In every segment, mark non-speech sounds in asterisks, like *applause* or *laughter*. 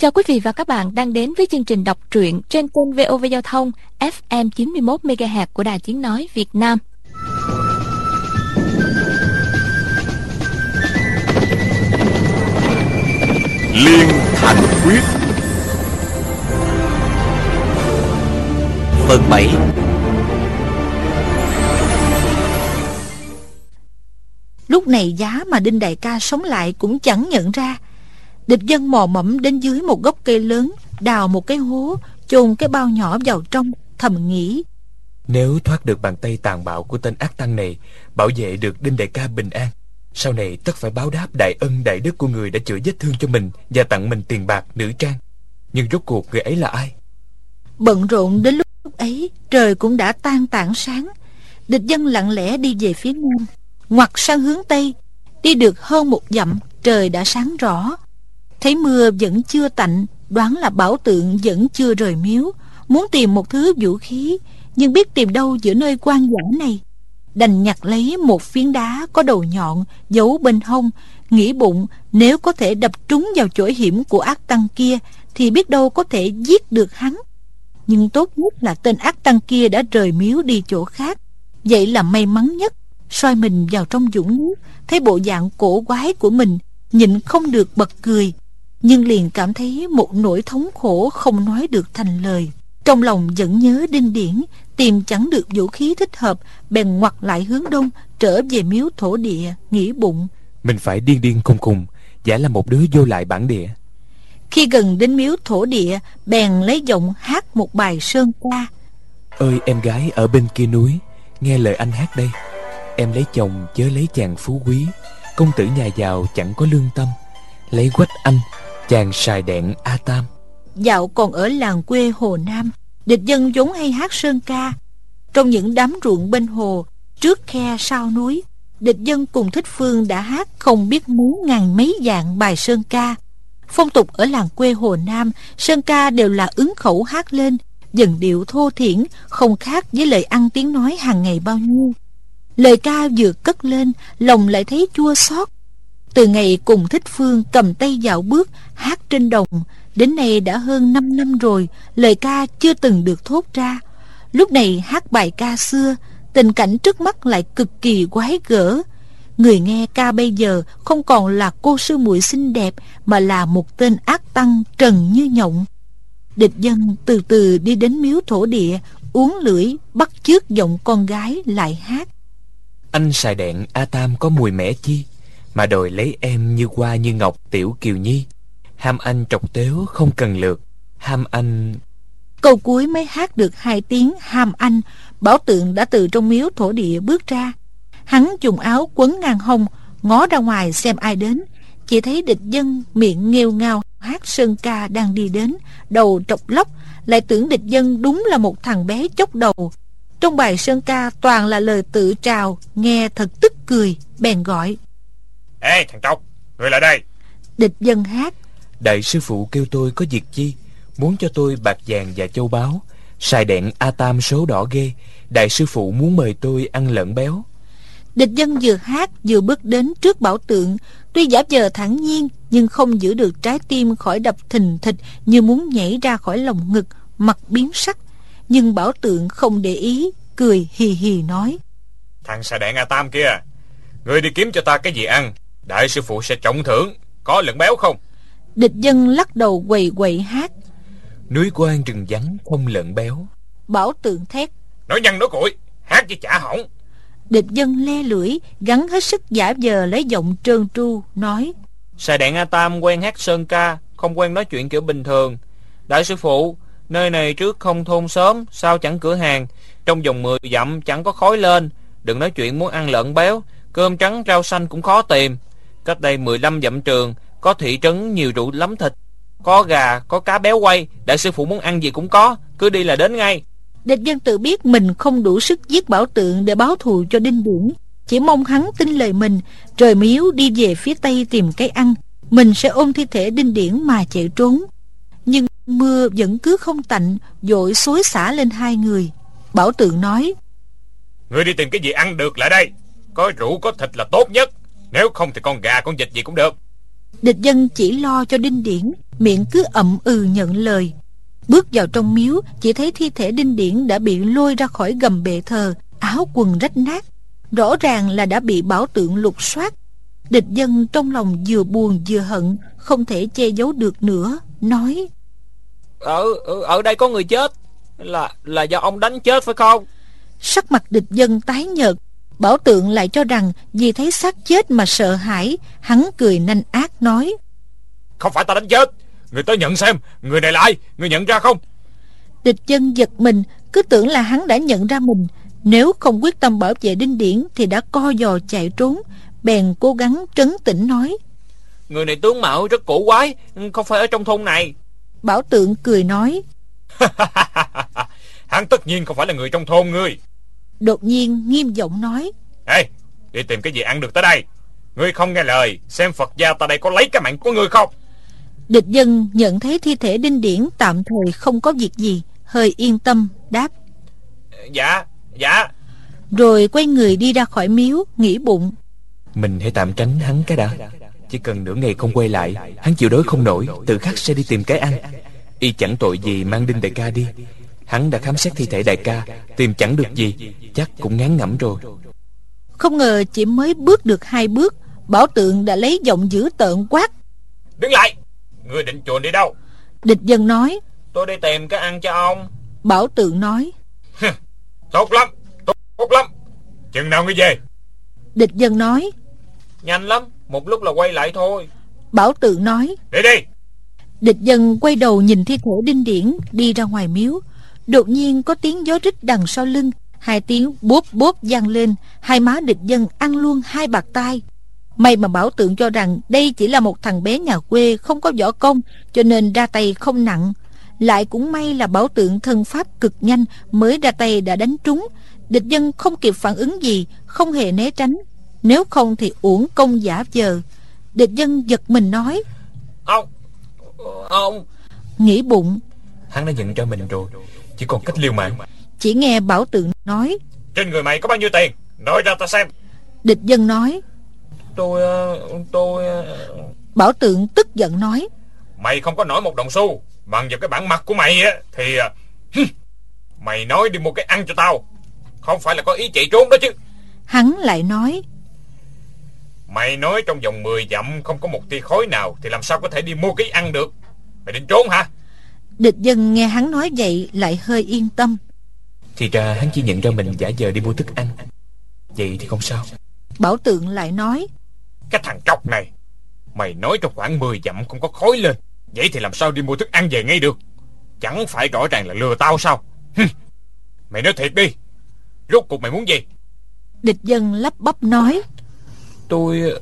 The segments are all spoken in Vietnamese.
Chào quý vị và các bạn đang đến với chương trình đọc truyện trên kênh VOV Giao thông FM 91 MHz của Đài Tiếng nói Việt Nam. Liên Thành Quyết. Phần 7 Lúc này giá mà Đinh Đại ca sống lại cũng chẳng nhận ra Địch dân mò mẫm đến dưới một gốc cây lớn Đào một cái hố chôn cái bao nhỏ vào trong Thầm nghĩ. Nếu thoát được bàn tay tàn bạo của tên ác tăng này Bảo vệ được Đinh Đại ca bình an Sau này tất phải báo đáp đại ân đại đức của người đã chữa vết thương cho mình Và tặng mình tiền bạc, nữ trang. Nhưng rốt cuộc người ấy là ai? Bận rộn đến lúc ấy Trời cũng đã tan tảng sáng. Địch dân lặng lẽ đi về phía nam Ngoặt sang hướng tây. Đi được hơn một dặm Trời đã sáng rõ Thấy mưa vẫn chưa tạnh, Đoán là bảo tượng vẫn chưa rời miếu. Muốn tìm một thứ vũ khí, Nhưng biết tìm đâu giữa nơi quan giảng này. Đành nhặt lấy một phiến đá Có đầu nhọn, Giấu bên hông. Nghĩ bụng, nếu có thể đập trúng vào chỗ hiểm của ác tăng kia, Thì biết đâu có thể giết được hắn. Nhưng tốt nhất là tên ác tăng kia đã rời miếu đi chỗ khác. Vậy là may mắn nhất. Soi mình vào trong dũng nước, thấy bộ dạng cổ quái của mình, nhịn không được bật cười nhưng liền cảm thấy một nỗi thống khổ không nói được thành lời. Trong lòng vẫn nhớ đinh điển tìm chẳng được vũ khí thích hợp bèn ngoặt lại hướng đông trở về miếu thổ địa nghĩ bụng. Mình phải điên điên khùng khùng giả là một đứa vô lại bản địa. Khi gần đến miếu thổ địa bèn lấy giọng hát một bài sơn ca. Ơi em gái ở bên kia núi nghe lời anh hát đây. Em lấy chồng chớ lấy chàng phú quý Công tử nhà giàu chẳng có lương tâm. Lấy quách anh Chàng xài đẹn A Tam. Dạo còn ở làng quê Hồ Nam, Địch dân vốn hay hát sơn ca. Trong những đám ruộng bên hồ, Trước khe sau núi, Địch dân cùng thích phương đã hát Không biết muốn ngàn mấy dạng bài sơn ca. Phong tục ở làng quê Hồ Nam, Sơn ca đều là ứng khẩu hát lên, Dần điệu thô thiển, Không khác với lời ăn tiếng nói hàng ngày bao nhiêu. Lời ca vừa cất lên, Lòng lại thấy chua xót. Từ ngày cùng thích phương cầm tay dạo bước, Hát trên đồng, Đến nay đã hơn 5 năm rồi, Lời ca chưa từng được thốt ra. Lúc này hát bài ca xưa, Tình cảnh trước mắt lại cực kỳ quái gở. Người nghe ca bây giờ Không còn là cô sư muội xinh đẹp, Mà là một tên ác tăng trần như nhộng. Địch dân từ từ đi đến miếu thổ địa, Uống lưỡi, bắt chước giọng con gái lại hát. Anh xài đèn A Tam có mùi mẻ chi? Mà đòi lấy em như hoa như ngọc tiểu kiều nhi. Ham anh trọc tếu không cần lượt. Ham anh Câu cuối mới hát được hai tiếng ham anh, Bảo tượng đã từ trong miếu thổ địa bước ra. Hắn dùng áo quấn ngang hông, Ngó ra ngoài xem ai đến. Chỉ thấy địch dân miệng nghêu ngao Hát sơn ca đang đi đến, Đầu trọc lóc. Lại tưởng địch dân đúng là một thằng bé chốc đầu. Trong bài sơn ca toàn là lời tự trào, Nghe thật tức cười, Bèn gọi. Ê thằng Trọc Người lại đây. Địch dân hát. Đại sư phụ kêu tôi có việc chi? Muốn cho tôi bạc vàng và châu báu. Xài đèn A Tam số đỏ ghê. Đại sư phụ muốn mời tôi ăn lợn béo. Địch dân vừa hát vừa bước đến trước bảo tượng. Tuy giả vờ thẳng nhiên Nhưng không giữ được trái tim khỏi đập thình thịch Như muốn nhảy ra khỏi lòng ngực Mặt biến sắc. Nhưng bảo tượng không để ý Cười hì hì nói. Thằng xà đạn A Tam kia Người đi kiếm cho ta cái gì ăn Đại sư phụ sẽ trọng thưởng. Có lợn béo không? Địch dân lắc đầu quầy quậy hát. Núi quan rừng vắng không lợn béo. Bảo tượng thét. Nói nhăn nói cuội Hát chứ chả hỏng. Địch dân le lưỡi Gắn hết sức giả vờ lấy giọng trơn tru Nói. Xà đạn A Tam quen hát sơn ca Không quen nói chuyện kiểu bình thường. Đại sư phụ Nơi này trước không thôn sớm Sao chẳng cửa hàng. Trong vòng 10 dặm chẳng có khói lên. Đừng nói chuyện muốn ăn lợn béo. Cơm trắng rau xanh cũng khó tìm Cách đây 15 dặm trường Có thị trấn nhiều rượu lắm thịt. Có gà, có cá béo quay Đại sư phụ muốn ăn gì cũng có Cứ đi là đến ngay. Địch dân tự biết mình không đủ sức giết bảo tượng Để báo thù cho Đinh Điển Chỉ mong hắn tin lời mình Rời miếu đi về phía tây tìm cái ăn. Mình sẽ ôm thi thể Đinh Điển mà chạy trốn. Nhưng Mưa vẫn cứ không tạnh Dội xối xả lên hai người. Bảo tượng nói Người đi tìm cái gì ăn được lại đây? Có rượu có thịt là tốt nhất Nếu không thì con gà con vịt gì cũng được. Địch dân chỉ lo cho đinh điển Miệng cứ ậm ừ nhận lời. Bước vào trong miếu Chỉ thấy thi thể đinh điển đã bị lôi ra khỏi gầm bệ thờ Áo quần rách nát. Rõ ràng là đã bị bảo tượng lục soát. Địch dân trong lòng vừa buồn vừa hận Không thể che giấu được nữa Nói. Ở ở đây có người chết. Là là do ông đánh chết phải không? Sắc mặt địch dân tái nhợt Bảo tượng lại cho rằng Vì thấy xác chết mà sợ hãi Hắn cười nanh ác nói. Không phải ta đánh chết. Người tới nhận xem Người này là ai Người nhận ra không? Địch dân giật mình Cứ tưởng là hắn đã nhận ra mình. Nếu không quyết tâm bảo vệ đinh điển Thì đã co giò chạy trốn Bèn cố gắng trấn tĩnh nói. Người này tướng mạo rất cổ quái Không phải ở trong thôn này. Bảo tượng cười nói. *laughs* Hắn tất nhiên không phải là người trong thôn ngươi Đột nhiên nghiêm giọng nói. Ê đi tìm cái gì ăn được tới đây? Ngươi không nghe lời Xem Phật gia ta đây có lấy cái mạng của ngươi không? Địch dân nhận thấy thi thể đinh điển Tạm thời không có việc gì Hơi yên tâm đáp. Dạ dạ. Rồi quay người đi ra khỏi miếu Nghĩ bụng. Mình hãy tạm tránh hắn cái đã. Chỉ cần nửa ngày không quay lại Hắn chịu đối không nổi Tự khắc sẽ đi tìm cái ăn. Y chẳng tội gì mang đinh đại ca đi Hắn đã khám xét thi thể đại ca Tìm chẳng được gì Chắc cũng ngán ngẩm rồi. Không ngờ chỉ mới bước được hai bước Bảo tượng đã lấy giọng dữ tợn quát. Đứng lại! Ngươi định chuồn đi đâu? Địch dân nói. Tôi đi tìm cái ăn cho ông. Bảo tượng nói. Tốt lắm Tốt, tốt lắm. Chừng nào ngươi về? Địch dân nói. Nhanh lắm Một lúc là quay lại thôi. Bảo tượng nói. Đi đi. Địch dân quay đầu nhìn thi thể đinh điển Đi ra ngoài miếu Đột nhiên có tiếng gió rít đằng sau lưng Hai tiếng bốp bốp vang lên Hai má địch dân ăn luôn hai bạc tai. May mà bảo tượng cho rằng Đây chỉ là một thằng bé nhà quê Không có võ công Cho nên ra tay không nặng. Lại cũng may là bảo tượng thân pháp cực nhanh Mới ra tay đã đánh trúng. Địch dân không kịp phản ứng gì Không hề né tránh. Nếu không thì uổng công giả vờ. Địch dân giật mình nói Ông Ông. Nghĩ bụng. Hắn đã nhận ra mình rồi Chỉ còn cách liều mạng. Chỉ nghe bảo tượng nói Trên người mày có bao nhiêu tiền? Nói ra ta xem. Địch dân nói Tôi ờ, Tôi ờ, Bảo tượng tức giận nói Mày không có nổi một đồng xu Bằng vào cái bản mặt của mày á Thì à, Mày nói đi mua cái ăn cho tao. Không phải là có ý chạy trốn đó chứ. Hắn lại nói Mày nói trong vòng 10 dặm Không có một tia khói nào Thì làm sao có thể đi mua cái ăn được? Mày định trốn hả Địch dân nghe hắn nói vậy Lại hơi yên tâm. Thì ra hắn chỉ nhận ra mình giả vờ đi mua thức ăn. Vậy thì không sao. Bảo tượng lại nói Cái thằng trọc này Mày nói trong khoảng 10 dặm không có khói lên. Vậy thì làm sao đi mua thức ăn về ngay được? Chẳng phải rõ ràng là lừa tao sao? Mày nói thiệt đi. Rốt cuộc mày muốn gì? Địch dân lắp bắp nói Tôi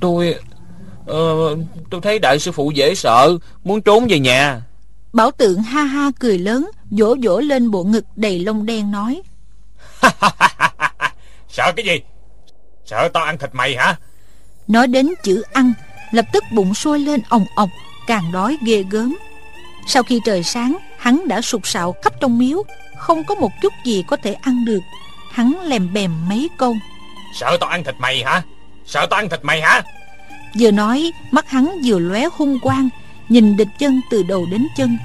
Tôi ờ, Tôi thấy đại sư phụ dễ sợ Muốn trốn về nhà Bảo tượng ha ha cười lớn Vỗ vỗ lên bộ ngực đầy lông đen nói. *laughs* Sợ cái gì? Sợ tao ăn thịt mày hả? Nói đến chữ ăn Lập tức bụng sôi lên ồng ọc Càng đói ghê gớm. Sau khi trời sáng Hắn đã sụt sạo khắp trong miếu Không có một chút gì có thể ăn được. Hắn lèm bèm mấy câu. Sợ tao ăn thịt mày hả? Sợ tao ăn thịt mày hả? Vừa nói mắt hắn vừa lóe hung quang Nhìn địch dân từ đầu đến chân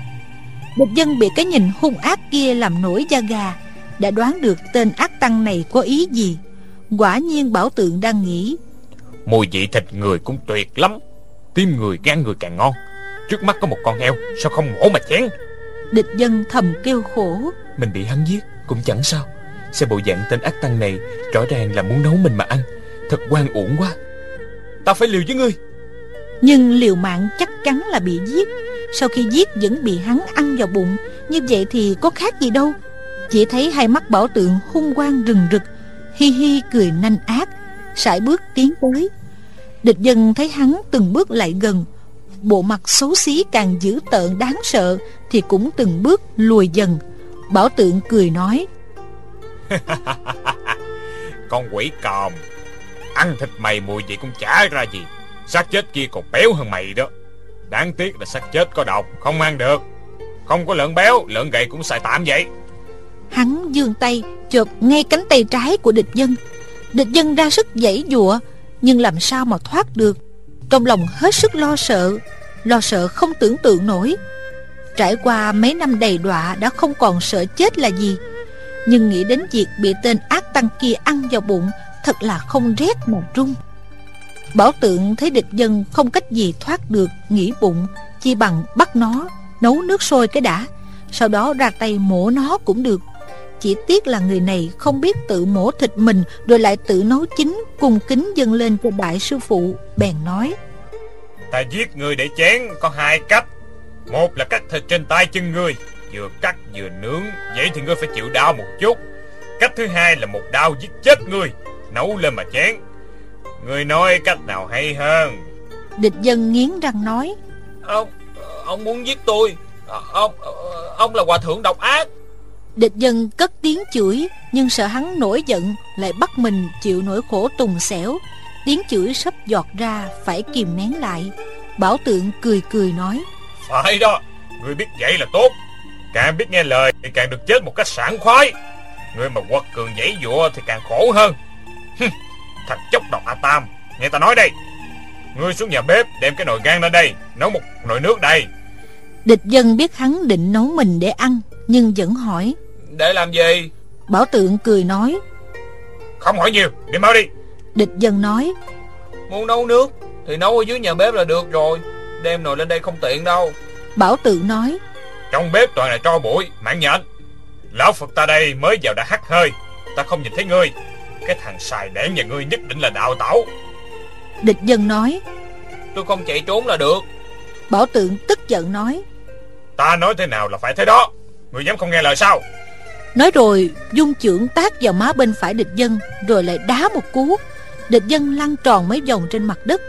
Địch dân bị cái nhìn hung ác kia làm nổi da gà Đã đoán được tên ác tăng này có ý gì. Quả nhiên bảo tượng đang nghĩ Mùi vị thịt người cũng tuyệt lắm Tim người gan người càng ngon. Trước mắt có một con heo Sao không mổ mà chén? Địch dân thầm kêu khổ. Mình bị hắn giết cũng chẳng sao. Xem bộ dạng tên ác tăng này Rõ ràng là muốn nấu mình mà ăn. Thật quan uổng quá. Ta phải liều với ngươi. Nhưng liều mạng chắc chắn là bị giết sau khi giết vẫn bị hắn ăn vào bụng, Như vậy thì có khác gì đâu. Chỉ thấy hai mắt bảo tượng hung quang rừng rực, Hi hi cười nanh ác, sải bước tiến tới. Địch dân thấy hắn từng bước lại gần, Bộ mặt xấu xí càng dữ tợn đáng sợ Thì cũng từng bước lùi dần. Bảo tượng cười nói, *laughs* Con quỷ còm, Ăn thịt mày mùi gì cũng chả ra gì. Xác chết kia còn béo hơn mày đó. Đáng tiếc là xác chết có độc, Không ăn được. Không có lợn béo, Lợn gầy cũng xài tạm vậy. Hắn giương tay, chộp ngay cánh tay trái của địch dân. Địch dân ra sức giãy giụa, Nhưng làm sao mà thoát được? Trong lòng hết sức lo sợ Lo sợ không tưởng tượng nổi. Trải qua mấy năm đầy đọa Đã không còn sợ chết là gì. Nhưng nghĩ đến việc bị tên ác tăng kia ăn vào bụng, Thật là không rét mà rung Bảo tượng thấy địch dân không cách gì thoát được Nghĩ bụng Chi bằng bắt nó Nấu nước sôi cái đã. Sau đó ra tay mổ nó cũng được. Chỉ tiếc là người này không biết tự mổ thịt mình Rồi lại tự nấu chín Cùng kính dâng lên cho đại sư phụ Bèn nói. Ta giết người để chén có hai cách. Một là cắt thịt trên tay chân người Vừa cắt vừa nướng Vậy thì ngươi phải chịu đau một chút. Cách thứ hai là một đau giết chết người, Nấu lên mà chén. Người nói cách nào hay hơn? Địch dân nghiến răng nói. Ông Ông muốn giết tôi. Ông Ông là hòa thượng độc ác. Địch dân cất tiếng chửi Nhưng sợ hắn nổi giận Lại bắt mình chịu nỗi khổ tùng xẻo. Tiếng chửi sắp giọt ra Phải kìm nén lại. Bảo tượng cười cười nói. Phải đó Người biết vậy là tốt. Càng biết nghe lời thì càng được chết một cách sảng khoái. Người mà quật cường dãy dụa thì càng khổ hơn Thằng chốc độc A Tam Nghe ta nói đây Ngươi xuống nhà bếp đem cái nồi gan lên đây Nấu một nồi nước đây. Địch dân biết hắn định nấu mình để ăn Nhưng vẫn hỏi. Để làm gì? Bảo tượng cười nói. Không hỏi nhiều đi mau đi. Địch dân nói. Muốn nấu nước Thì nấu ở dưới nhà bếp là được rồi Đem nồi lên đây không tiện đâu. Bảo tượng nói. Trong bếp toàn là tro bụi Mạng nhện. Lão Phật ta đây mới vào đã hắt hơi Ta không nhìn thấy ngươi Cái thằng xài đẻn nhà ngươi nhất định là đạo tảo Địch dân nói Tôi không chạy trốn là được. Bảo tượng tức giận nói Ta nói thế nào là phải thế đó. Người dám không nghe lời sao? Nói rồi dung chưởng tác vào má bên phải địch dân Rồi lại đá một cú. Địch dân lăn tròn mấy vòng trên mặt đất.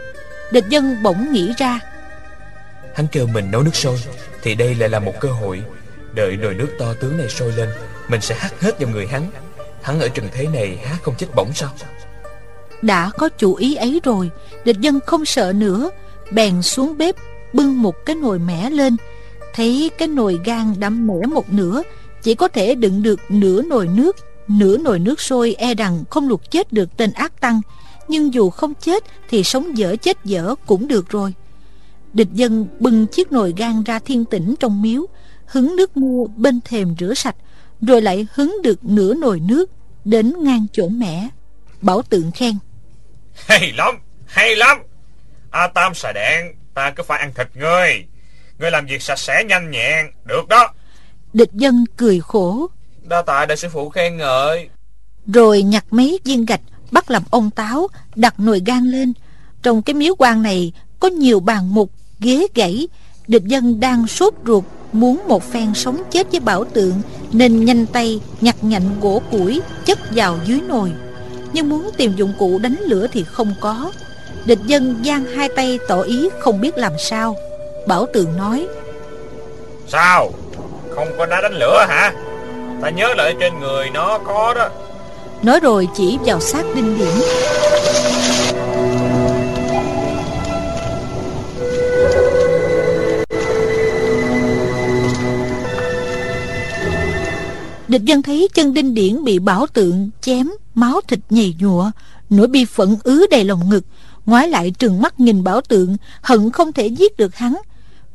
Địch dân bỗng nghĩ ra Hắn kêu mình nấu nước sôi Thì đây lại là một cơ hội. Đợi nồi nước to tướng này sôi lên Mình sẽ hắt hết vào người hắn Hắn ở trần thế này há không chết bỏng sao? Đã có chủ ý ấy rồi, Địch dân không sợ nữa. Bèn xuống bếp, Bưng một cái nồi mẻ lên. Thấy cái nồi gan đã mẻ một nửa, Chỉ có thể đựng được nửa nồi nước. Nửa nồi nước sôi e rằng không luộc chết được tên ác tăng. Nhưng dù không chết Thì sống dở chết dở cũng được rồi. Địch dân bưng chiếc nồi gan ra thiên tỉnh trong miếu, Hứng nước mua bên thềm rửa sạch. Rồi lại hứng được nửa nồi nước Đến ngang chỗ mẻ Bảo tượng khen. Hay lắm, hay lắm. A Tam xà đen Ta cứ phải ăn thịt ngươi. Ngươi làm việc sạch sẽ nhanh nhẹn Được đó. Địch dân cười khổ. Đa tạ đại sư phụ khen ngợi. Rồi nhặt mấy viên gạch Bắt làm ông táo Đặt nồi gan lên. Trong cái miếu quan này Có nhiều bàn mục, ghế gãy. Địch dân đang sốt ruột Muốn một phen sống chết với bảo tượng Nên nhanh tay nhặt nhạnh gỗ củi Chất vào dưới nồi. Nhưng muốn tìm dụng cụ đánh lửa thì không có. Địch dân giang hai tay tỏ ý không biết làm sao. Bảo tượng nói Sao? Không có đá đánh lửa hả? Ta nhớ lại trên người nó có đó. Nói rồi chỉ vào xác đinh điểm Địch dân thấy chân đinh điển bị bảo tượng chém, Máu thịt nhầy nhụa, Nỗi bi phẫn ứ đầy lòng ngực. Ngoái lại trừng mắt nhìn bảo tượng, hận không thể giết được hắn.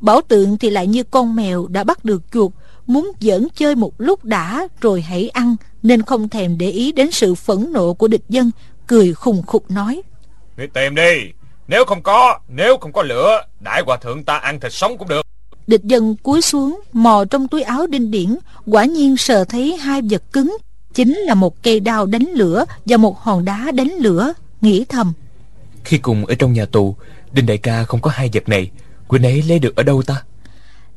Bảo tượng thì lại như con mèo đã bắt được chuột, muốn giỡn chơi một lúc đã rồi hãy ăn, nên không thèm để ý đến sự phẫn nộ của địch dân, cười khùng khục nói. Ngươi tìm đi, Nếu không có, Nếu không có lửa, Đại hòa thượng ta ăn thịt sống cũng được. Địch dân cúi xuống Mò trong túi áo đinh điển Quả nhiên sờ thấy hai vật cứng. Chính là một cây đao đánh lửa Và một hòn đá đánh lửa Nghĩ thầm. Khi cùng ở trong nhà tù Đinh đại ca không có hai vật này. Quynh ấy lấy được ở đâu ta?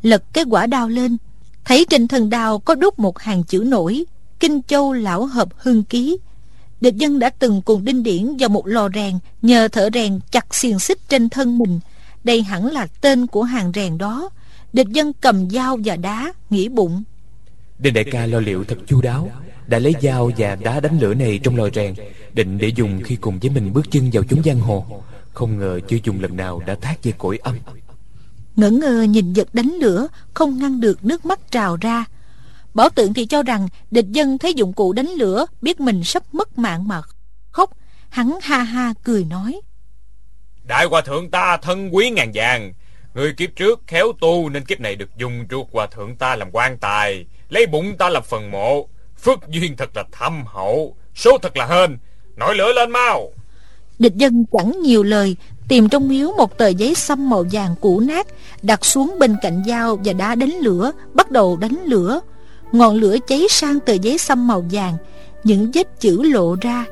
Lật cái quả đao lên Thấy trên thân đao có đúc một hàng chữ nổi Kinh Châu Lão Hợp Hưng Ký. Địch dân đã từng cùng Đinh Điển vào một lò rèn Nhờ thợ rèn chặt xiềng xích trên thân mình. Đây hẳn là tên của hàng rèn đó Địch dân cầm dao và đá Nghĩ bụng. Đinh đại ca lo liệu thật chu đáo Đã lấy dao và đá đánh lửa này trong lò rèn Định để dùng khi cùng với mình bước chân vào chúng giang hồ. Không ngờ chưa dùng lần nào đã thác về cõi âm. Ngỡ ngơ nhìn vật đánh lửa Không ngăn được nước mắt trào ra. Bảo tượng thì cho rằng Địch dân thấy dụng cụ đánh lửa Biết mình sắp mất mạng mà khóc. Hắn ha ha cười nói. Đại hòa thượng ta thân quý ngàn vàng Người kiếp trước khéo tu Nên kiếp này được dùng ruột hòa thượng ta làm quan tài, Lấy bụng ta làm phần mộ. Phước duyên thật là thâm hậu, Số thật là hên. Nổi lửa lên mau. Địch dân chẳng nhiều lời, Tìm trong miếu một tờ giấy xăm màu vàng cũ nát, Đặt xuống bên cạnh dao và đá đánh lửa, Bắt đầu đánh lửa. Ngọn lửa cháy sang tờ giấy xăm màu vàng, Những vết chữ lộ ra.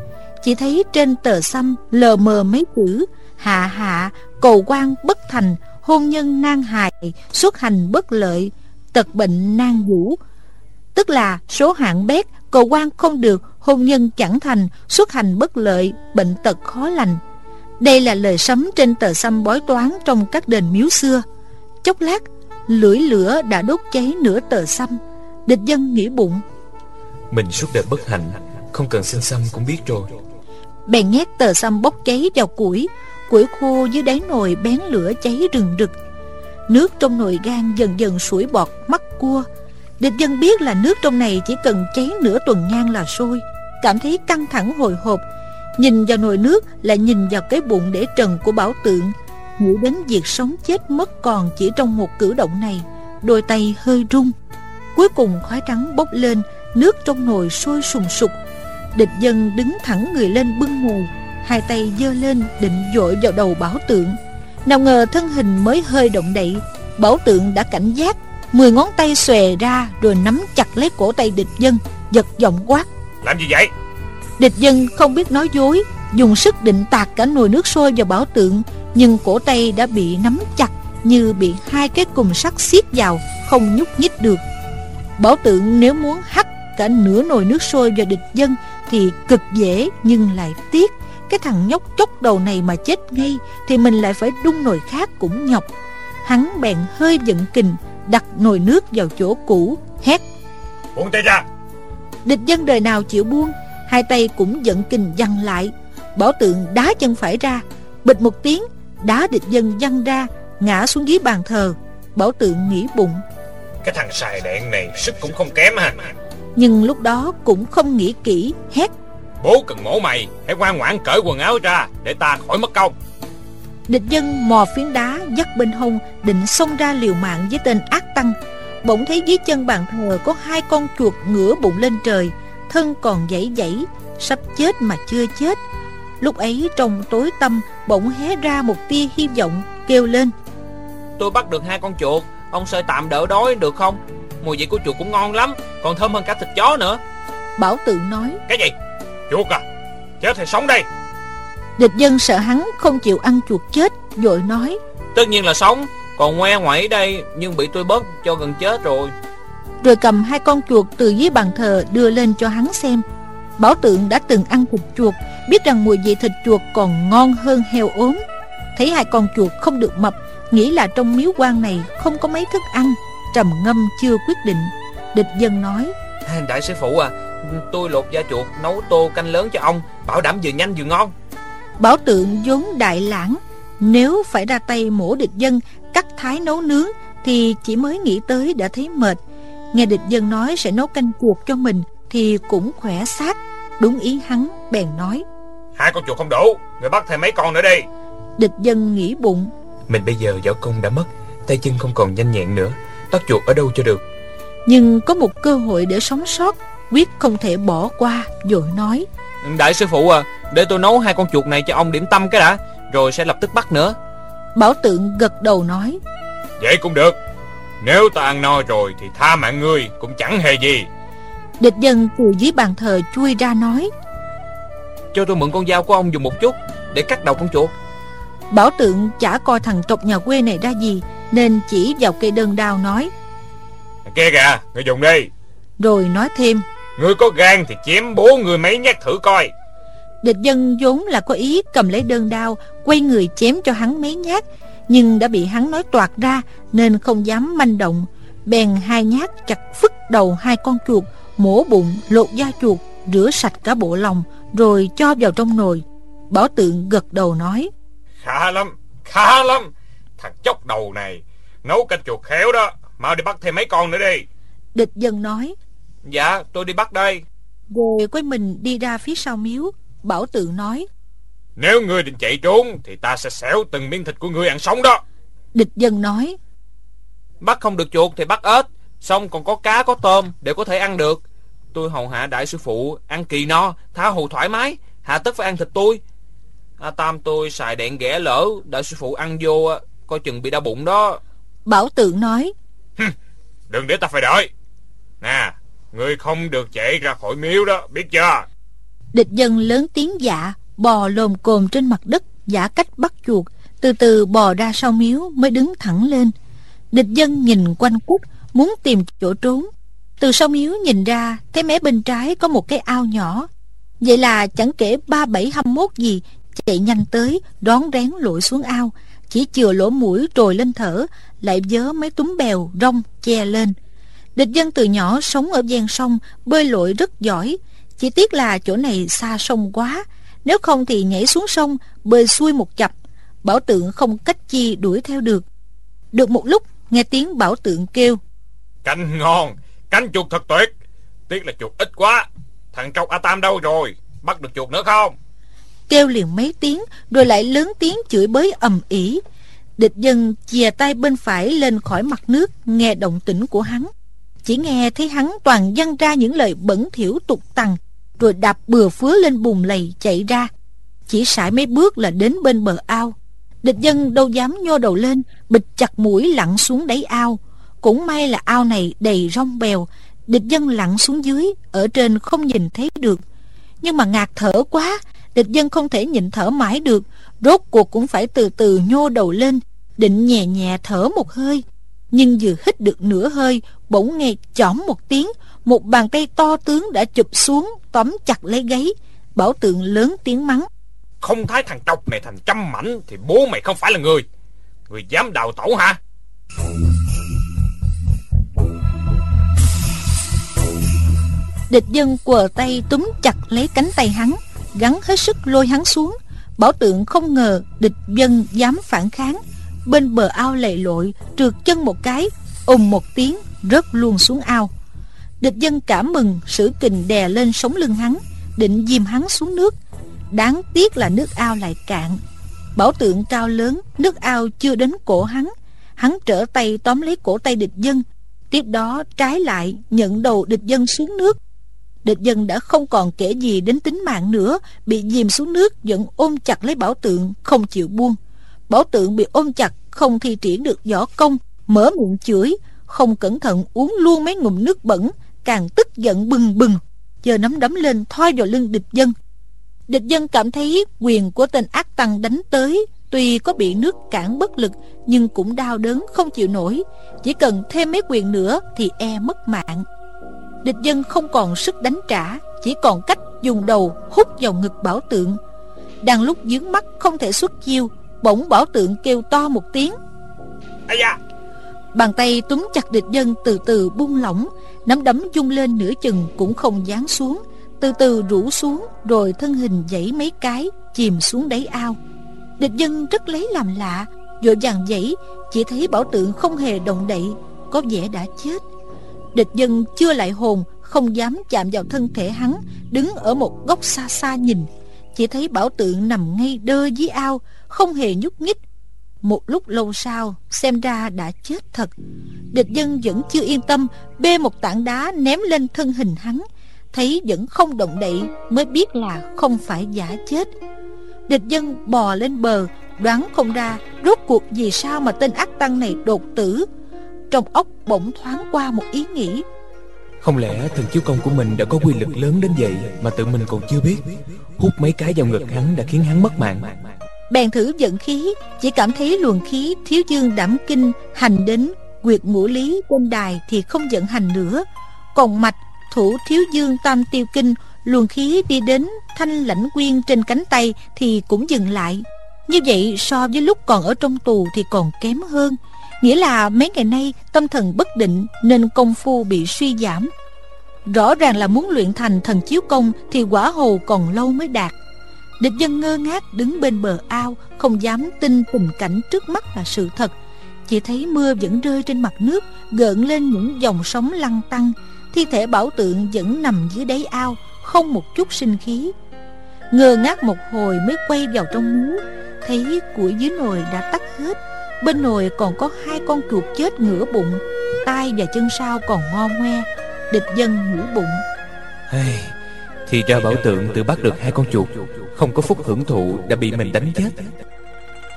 Chỉ thấy trên tờ xăm lờ mờ mấy chữ Hạ hạ cầu quan bất thành Hôn nhân nan hài Xuất hành bất lợi Tật bệnh nan vũ. Tức là số hạng bét Cầu quan không được Hôn nhân chẳng thành Xuất hành bất lợi Bệnh tật khó lành. Đây là lời sấm trên tờ xăm bói toán Trong các đền miếu xưa. Chốc lát Lưỡi lửa đã đốt cháy nửa tờ xăm Địch dân nghĩ bụng. Mình suốt đời bất hạnh Không cần xin xăm cũng biết rồi. Bèn nhét tờ xăm bốc cháy vào củi Củi khô dưới đáy nồi bén lửa cháy rừng rực. Nước trong nồi gan dần dần sủi bọt mắt cua. Địch dân biết là nước trong này chỉ cần cháy nửa tuần nhang là sôi. Cảm thấy căng thẳng hồi hộp. Nhìn vào nồi nước lại nhìn vào cái bụng để trần của bảo tượng. Nghĩ đến việc sống chết mất còn chỉ trong một cử động này, Đôi tay hơi rung. Cuối cùng khói trắng bốc lên, Nước trong nồi sôi sùng sục. Địch dân đứng thẳng người lên bưng nồi Hai tay giơ lên định dội vào đầu bảo tượng. Nào ngờ thân hình mới hơi động đậy Bảo tượng đã cảnh giác Mười ngón tay xòe ra Rồi nắm chặt lấy cổ tay địch dân Giật giọng quát. Làm gì vậy? Địch dân không biết nói dối Dùng sức định tạt cả nồi nước sôi vào bảo tượng Nhưng cổ tay đã bị nắm chặt Như bị hai cái cùm sắt xiết vào Không nhúc nhích được. Bảo tượng nếu muốn hắt cả nửa nồi nước sôi vào địch dân Thì cực dễ nhưng lại tiếc Cái thằng nhóc chốc đầu này mà chết ngay Thì mình lại phải đun nồi khác cũng nhọc. Hắn bèn hơi giận kình Đặt nồi nước vào chỗ cũ Hét. Buông tay ra. Địch dân đời nào chịu buông Hai tay cũng giận kình văng lại. Bảo tượng đá chân phải ra Bịch một tiếng Đá địch dân văng ra Ngã xuống dưới bàn thờ. Bảo tượng nghĩ bụng. Cái thằng xài đạn này sức cũng không kém ha Nhưng lúc đó cũng không nghĩ kỹ Hét Bố cần mổ mày Hãy ngoan ngoãn cởi quần áo ra Để ta khỏi mất công. Địch dân mò phiến đá dắt bên hông Định xông ra liều mạng với tên ác tăng. Bỗng thấy dưới chân bàn thờ Có hai con chuột ngửa bụng lên trời Thân còn dãy dãy Sắp chết mà chưa chết. Lúc ấy trong tối tâm Bỗng hé ra một tia hy vọng Kêu lên. Tôi bắt được hai con chuột Ông sơi tạm đỡ đói được không? Mùi vị của chuột cũng ngon lắm Còn thơm hơn cả thịt chó nữa. Bảo tượng nói. Cái gì Chuột à Chết thì sống đây? Địch dân sợ hắn không chịu ăn chuột chết Vội nói. Tất nhiên là sống Còn ngoe ngoẩy đây Nhưng bị tôi bớt cho gần chết rồi. Rồi cầm hai con chuột từ dưới bàn thờ đưa lên cho hắn xem. Bảo tượng đã từng ăn thịt chuột Biết rằng mùi vị thịt chuột còn ngon hơn heo ốm. Thấy hai con chuột không được mập Nghĩ là trong miếu quan này không có mấy thức ăn Trầm ngâm chưa quyết định. Địch dân nói. Đại sư phụ à Tôi lột da chuột nấu tô canh lớn cho ông Bảo đảm vừa nhanh vừa ngon. Bảo tượng vốn đại lãng Nếu phải ra tay mổ địch dân Cắt thái nấu nướng Thì chỉ mới nghĩ tới đã thấy mệt. Nghe địch dân nói sẽ nấu canh chuột cho mình Thì cũng khỏe xác. Đúng ý hắn bèn nói. Hai con chuột không đủ Người bắt thêm mấy con nữa đi. Địch dân nghĩ bụng. Mình bây giờ võ công đã mất Tay chân không còn nhanh nhẹn nữa Bắt chuột ở đâu cho được? Nhưng có một cơ hội để sống sót Quyết không thể bỏ qua Rồi nói. Đại sư phụ à Để tôi nấu hai con chuột này cho ông điểm tâm cái đã Rồi sẽ lập tức bắt nữa. Bảo tượng gật đầu nói. Vậy cũng được. Nếu ta ăn no rồi thì tha mạng ngươi Cũng chẳng hề gì. Địch dân từ dưới bàn thờ chui ra nói. Cho tôi mượn con dao của ông dùng một chút Để cắt đầu con chuột. Bảo tượng chả coi thằng tộc nhà quê này ra gì Nên chỉ vào cây đơn đao nói. Kia kìa Người dùng đi. Rồi nói thêm Ngươi có gan thì chém bố người mấy nhát thử coi. Địch dân vốn là có ý cầm lấy đơn đao Quay người chém cho hắn mấy nhát. Nhưng đã bị hắn nói toạc ra Nên không dám manh động. Bèn hai nhát chặt phức đầu hai con chuột Mổ bụng, lột da chuột Rửa sạch cả bộ lòng Rồi cho vào trong nồi. Bảo tượng gật đầu nói Khá lắm, khá lắm. Thằng chốc đầu này Nấu canh chuột khéo đó Mau đi bắt thêm mấy con nữa đi. Địch dân nói Dạ tôi đi bắt đây. Rồi quay mình đi ra phía sau miếu Bảo tượng nói. Nếu ngươi định chạy trốn Thì ta sẽ xẻo từng miếng thịt của ngươi ăn sống đó. Địch dân nói. Bắt không được chuột thì bắt ếch Xong còn có cá có tôm Đều có thể ăn được. Tôi hầu hạ đại sư phụ Ăn kỳ no Tha hồ thoải mái Hạ tất phải ăn thịt tôi. A Tam tôi xài đèn ghẻ lỡ Đại sư phụ ăn vô Coi chừng bị đau bụng đó. Bảo tượng nói. Đừng để ta phải đợi. Nè Ngươi không được chạy ra khỏi miếu đó, Biết chưa? Địch dân lớn tiếng dạ Bò lồm cồm trên mặt đất, Giả cách bắt chuột, Từ từ bò ra sau miếu mới đứng thẳng lên. Địch dân nhìn quanh quất, Muốn tìm chỗ trốn. Từ sau miếu nhìn ra, Thấy mé bên trái có một cái ao nhỏ. Vậy là chẳng kể ba bảy hăm mốt gì, Chạy nhanh tới, Đón rén lội xuống ao. Chỉ chừa lỗ mũi trồi lên thở, Lại vớ mấy túm bèo rong che lên. Địch dân từ nhỏ sống ở ven sông Bơi lội rất giỏi. Chỉ tiếc là chỗ này xa sông quá. Nếu không thì nhảy xuống sông Bơi xuôi một chập. Bảo tượng không cách chi đuổi theo được. Được một lúc nghe tiếng bảo tượng kêu. Canh ngon Canh chuột thật tuyệt. Tiếc là chuột ít quá Thằng trâu A Tam đâu rồi? Bắt được chuột nữa không? Kêu liền mấy tiếng Rồi lại lớn tiếng chửi bới ầm ĩ. Địch dân chìa tay bên phải lên khỏi mặt nước Nghe động tĩnh của hắn chỉ nghe thấy hắn toàn dăng ra những lời bẩn thỉu tục tằng, Rồi đạp bừa phứa lên bùn lầy chạy ra. Chỉ sải mấy bước là đến bên bờ ao. Địch dân đâu dám nhô đầu lên Bịch chặt mũi lặn xuống đáy ao. Cũng may là ao này đầy rong bèo, Địch dân lặn xuống dưới, Ở trên không nhìn thấy được. Nhưng mà ngạt thở quá, Địch dân không thể nhịn thở mãi được. Rốt cuộc cũng phải từ từ nhô đầu lên, Định nhẹ nhẹ thở một hơi. Nhưng vừa hít được nửa hơi Bỗng nghe chỏm một tiếng Một bàn tay to tướng đã chụp xuống Tóm chặt lấy gáy. Bảo tượng lớn tiếng mắng. Không thái thằng trọc này thành trăm mảnh Thì bố mày không phải là người. Người dám đào tổ hả? Địch dân quờ tay túm chặt lấy cánh tay hắn Gắn hết sức lôi hắn xuống. Bảo tượng không ngờ địch dân dám phản kháng Bên bờ ao lầy lội, Trượt chân một cái, ùm một tiếng, rớt luôn xuống ao. Địch dân cảm mừng, Sử kình đè lên sống lưng hắn, Định dìm hắn xuống nước. Đáng tiếc là nước ao lại cạn. Bảo tượng cao lớn, Nước ao chưa đến cổ hắn. Hắn trở tay tóm lấy cổ tay địch dân. Tiếp đó trái lại, nhận đầu địch dân xuống nước. Địch dân đã không còn kể gì đến tính mạng nữa, Bị dìm xuống nước, Vẫn ôm chặt lấy bảo tượng, Không chịu buông. Bảo tượng bị ôm chặt, Không thi triển được võ công, Mở miệng chửi, Không cẩn thận uống luôn mấy ngụm nước bẩn, Càng tức giận bừng bừng. Giờ nắm đấm lên, thoi vào lưng địch dân. Địch dân cảm thấy quyền của tên ác tăng đánh tới, Tuy có bị nước cản bất lực, Nhưng cũng đau đớn, không chịu nổi. Chỉ cần thêm mấy quyền nữa Thì e mất mạng. Địch dân không còn sức đánh trả, Chỉ còn cách dùng đầu hút vào ngực bảo tượng. Đang lúc dướng mắt, không thể xuất chiêu Bỗng bảo tượng kêu to một tiếng. Ây da! Bàn tay túm chặt địch dân từ từ buông lỏng Nắm đấm dung lên nửa chừng cũng không dán xuống Từ từ rũ xuống Rồi thân hình dãy mấy cái Chìm xuống đáy ao. Địch dân rất lấy làm lạ Vội vàng dãy Chỉ thấy bảo tượng không hề động đậy Có vẻ đã chết. Địch dân chưa lại hồn Không dám chạm vào thân thể hắn Đứng ở một góc xa xa nhìn Chỉ thấy bảo tượng nằm ngay đơ dưới ao không hề nhúc nhích. Một lúc lâu sau, Xem ra đã chết thật. Địch dân vẫn chưa yên tâm, Bê một tảng đá ném lên thân hình hắn. Thấy vẫn không động đậy, Mới biết là không phải giả chết. Địch dân bò lên bờ, Đoán không ra Rốt cuộc vì sao mà tên ác tăng này đột tử. Trong óc bỗng thoáng qua một ý nghĩ. Không lẽ thần chiếu công của mình đã có quy lực lớn đến vậy Mà tự mình còn chưa biết? Hút mấy cái vào ngực hắn đã khiến hắn mất mạng. Bèn thử dẫn khí, Chỉ cảm thấy luồng khí thiếu dương đảm kinh, Hành đến quyệt ngũ lý trên đài Thì không dẫn hành nữa Còn mạch, thủ thiếu dương tam tiêu kinh, Luồng khí đi đến thanh lãnh quyên trên cánh tay Thì cũng dừng lại Như vậy so với lúc còn ở trong tù Thì còn kém hơn Nghĩa là mấy ngày nay tâm thần bất định nên công phu bị suy giảm. Rõ ràng là muốn luyện thành thần chiếu công thì quả hồ còn lâu mới đạt. Địch dân ngơ ngác đứng bên bờ ao không dám tin tình cảnh trước mắt là sự thật. Chỉ thấy mưa vẫn rơi trên mặt nước gợn lên những dòng sóng lăn tăng thi thể bảo tượng vẫn nằm dưới đáy ao không một chút sinh khí. Ngơ ngác một hồi mới quay vào trong mú Thấy củi dưới nồi đã tắt hết. Bên nồi còn có hai con chuột chết ngửa bụng tay và chân sau còn ngo ngoe. Địch dân ngửa bụng. Hey, Thì ra bảo tượng tự bắt được hai con chuột. Không có phúc hưởng thụ đã bị mình đánh chết.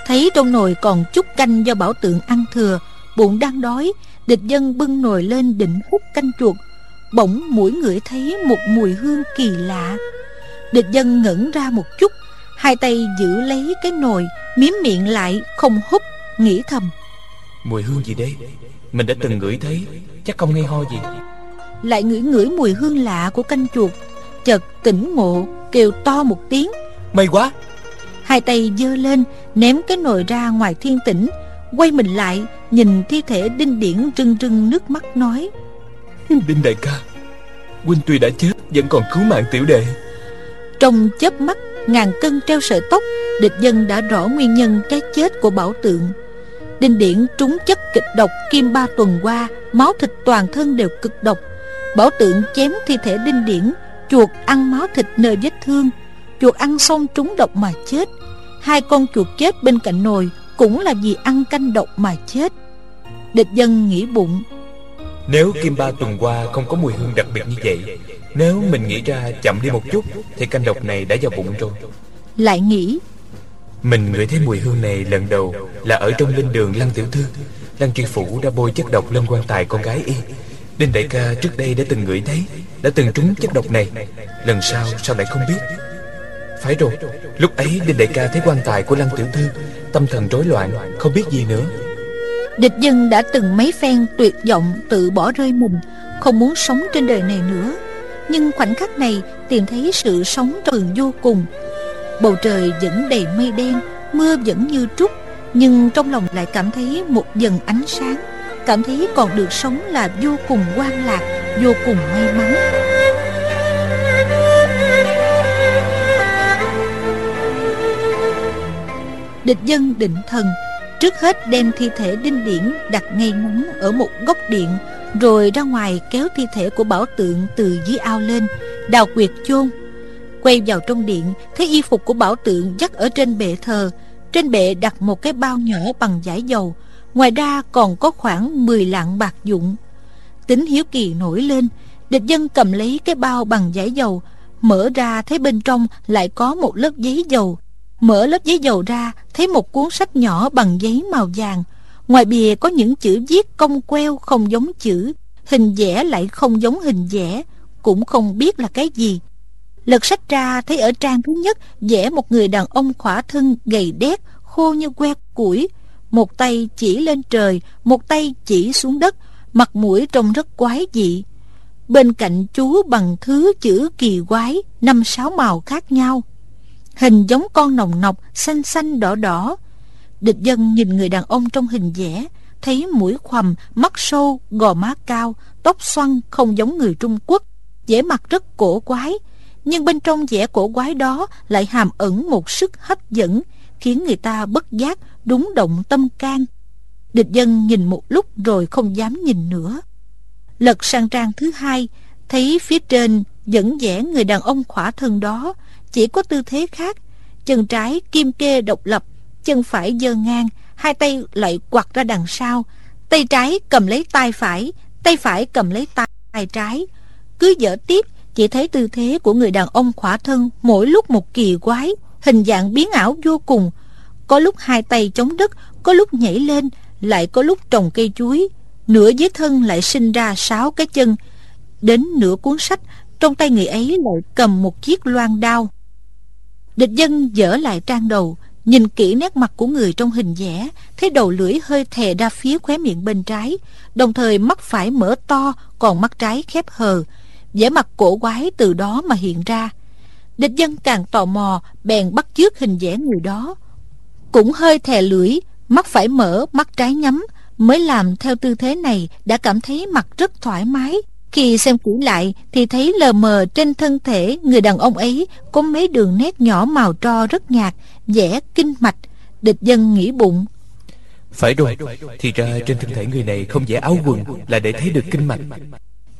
Thấy trong nồi còn chút canh do bảo tượng ăn thừa Bụng đang đói Địch dân bưng nồi lên định hút canh chuột. Bỗng mũi ngửi thấy một mùi hương kỳ lạ. Địch dân ngẩn ra một chút Hai tay giữ lấy cái nồi Miếm miệng lại không hút Nghĩ thầm. Mùi hương gì đây? Mình đã từng ngửi thấy Chắc không hay ho gì. Lại ngửi ngửi mùi hương lạ của canh chuột. Chợt tỉnh ngộ Kêu to một tiếng May quá. Hai tay giơ lên Ném cái nồi ra ngoài thiên tỉnh Quay mình lại Nhìn thi thể đinh điển rưng rưng nước mắt nói. *laughs* Đinh đại ca Huynh tuy đã chết Vẫn còn cứu mạng tiểu đệ. Trong chớp mắt Ngàn cân treo sợi tóc Địch dân đã rõ nguyên nhân cái chết của bảo tượng. Đinh điển trúng chất kịch độc Kim ba tuần qua Máu thịt toàn thân đều cực độc. Bảo tượng chém thi thể đinh điển Chuột ăn máu thịt nơi vết thương Chuột ăn xong trúng độc mà chết. Hai con chuột chết bên cạnh nồi Cũng là vì ăn canh độc mà chết. Địch dân nghĩ bụng. Nếu Kim Ba tuần qua không có mùi hương đặc biệt như vậy Nếu mình nghĩ ra chậm đi một chút Thì canh độc này đã vào bụng rồi. Lại nghĩ Mình ngửi thấy mùi hương này lần đầu Là ở trong linh đường Lăng Tiểu Thư. Lăng Tri Phủ đã bôi chất độc lên quan tài con gái y. Đinh Đại ca trước đây đã từng ngửi thấy Đã từng trúng chất độc này. Lần sau sao lại không biết phải rồi. Lúc ấy Đinh Đại ca thấy quan tài của Lăng Tiểu Thư, Tâm thần rối loạn, Không biết gì nữa. Địch dân đã từng mấy phen tuyệt vọng tự bỏ rơi mình Không muốn sống trên đời này nữa. Nhưng khoảnh khắc này tìm thấy sự sống thường vô cùng. Bầu trời vẫn đầy mây đen, Mưa vẫn như trút Nhưng trong lòng lại cảm thấy một dần ánh sáng, Cảm thấy còn được sống là vô cùng quan lạc, Vô cùng may mắn. Địch dân định thần, Trước hết đem thi thể đinh điển đặt ngay ngắn ở một góc điện, Rồi ra ngoài kéo thi thể của bảo tượng từ dưới ao lên, Đào quyệt chôn. Quay vào trong điện, Thấy y phục của bảo tượng dắt ở trên bệ thờ. Trên bệ đặt một cái bao nhỏ bằng giải dầu, Ngoài ra còn có khoảng 10 lạng bạc dụng. Tính hiếu kỳ nổi lên, Địch dân cầm lấy cái bao bằng giải dầu, Mở ra thấy bên trong lại có một lớp giấy dầu. Mở lớp giấy dầu ra, Thấy một cuốn sách nhỏ bằng giấy màu vàng. Ngoài bìa có những chữ viết cong queo không giống chữ. Hình vẽ lại không giống hình vẽ, Cũng không biết là cái gì. Lật sách ra, thấy ở trang thứ nhất, Vẽ một người đàn ông khỏa thân, gầy đét, Khô như que củi. Một tay chỉ lên trời, Một tay chỉ xuống đất, Mặt mũi trông rất quái dị. Bên cạnh chú bằng thứ chữ kỳ quái, Năm sáu màu khác nhau. Hình giống con nồng nọc Xanh xanh đỏ đỏ. Địch dân nhìn người đàn ông trong hình vẽ Thấy mũi khoằm, mắt sâu, gò má cao Tóc xoăn không giống người Trung Quốc. Vẻ mặt rất cổ quái Nhưng bên trong vẻ cổ quái đó Lại hàm ẩn một sức hấp dẫn Khiến người ta bất giác Đúng động tâm can. Địch dân nhìn một lúc rồi không dám nhìn nữa. Lật sang trang thứ hai Thấy phía trên vẫn vẽ người đàn ông khỏa thân đó chỉ có tư thế khác chân trái kim kê độc lập chân phải giơ ngang hai tay lại quặt ra đằng sau. Tay trái cầm lấy tay phải tay phải cầm lấy tay, trái. Cứ dở tiếp chỉ thấy tư thế của người đàn ông khỏa thân mỗi lúc một kỳ quái hình dạng biến ảo vô cùng. Có lúc hai tay chống đất có lúc nhảy lên lại có lúc trồng cây chuối. Nửa dưới thân lại sinh ra sáu cái chân. Đến nửa cuốn sách trong tay người ấy lại cầm một chiếc loan đao. Địch dân dở lại trang đầu Nhìn kỹ nét mặt của người trong hình vẽ Thấy đầu lưỡi hơi thè ra phía khóe miệng bên trái Đồng thời mắt phải mở to Còn mắt trái khép hờ. Vẻ mặt cổ quái từ đó mà hiện ra. Địch dân càng tò mò Bèn bắt chước hình vẽ người đó. Cũng hơi thè lưỡi Mắt phải mở, mắt trái nhắm Mới làm theo tư thế này Đã cảm thấy mặt rất thoải mái khi xem kỹ lại thì thấy lờ mờ trên thân thể người đàn ông ấy có mấy đường nét nhỏ màu tro rất nhạt, vẽ kinh mạch. Địch dân nghĩ bụng. Phải rồi, thì ra trên thân thể người này không vẽ áo quần là để thấy được kinh mạch.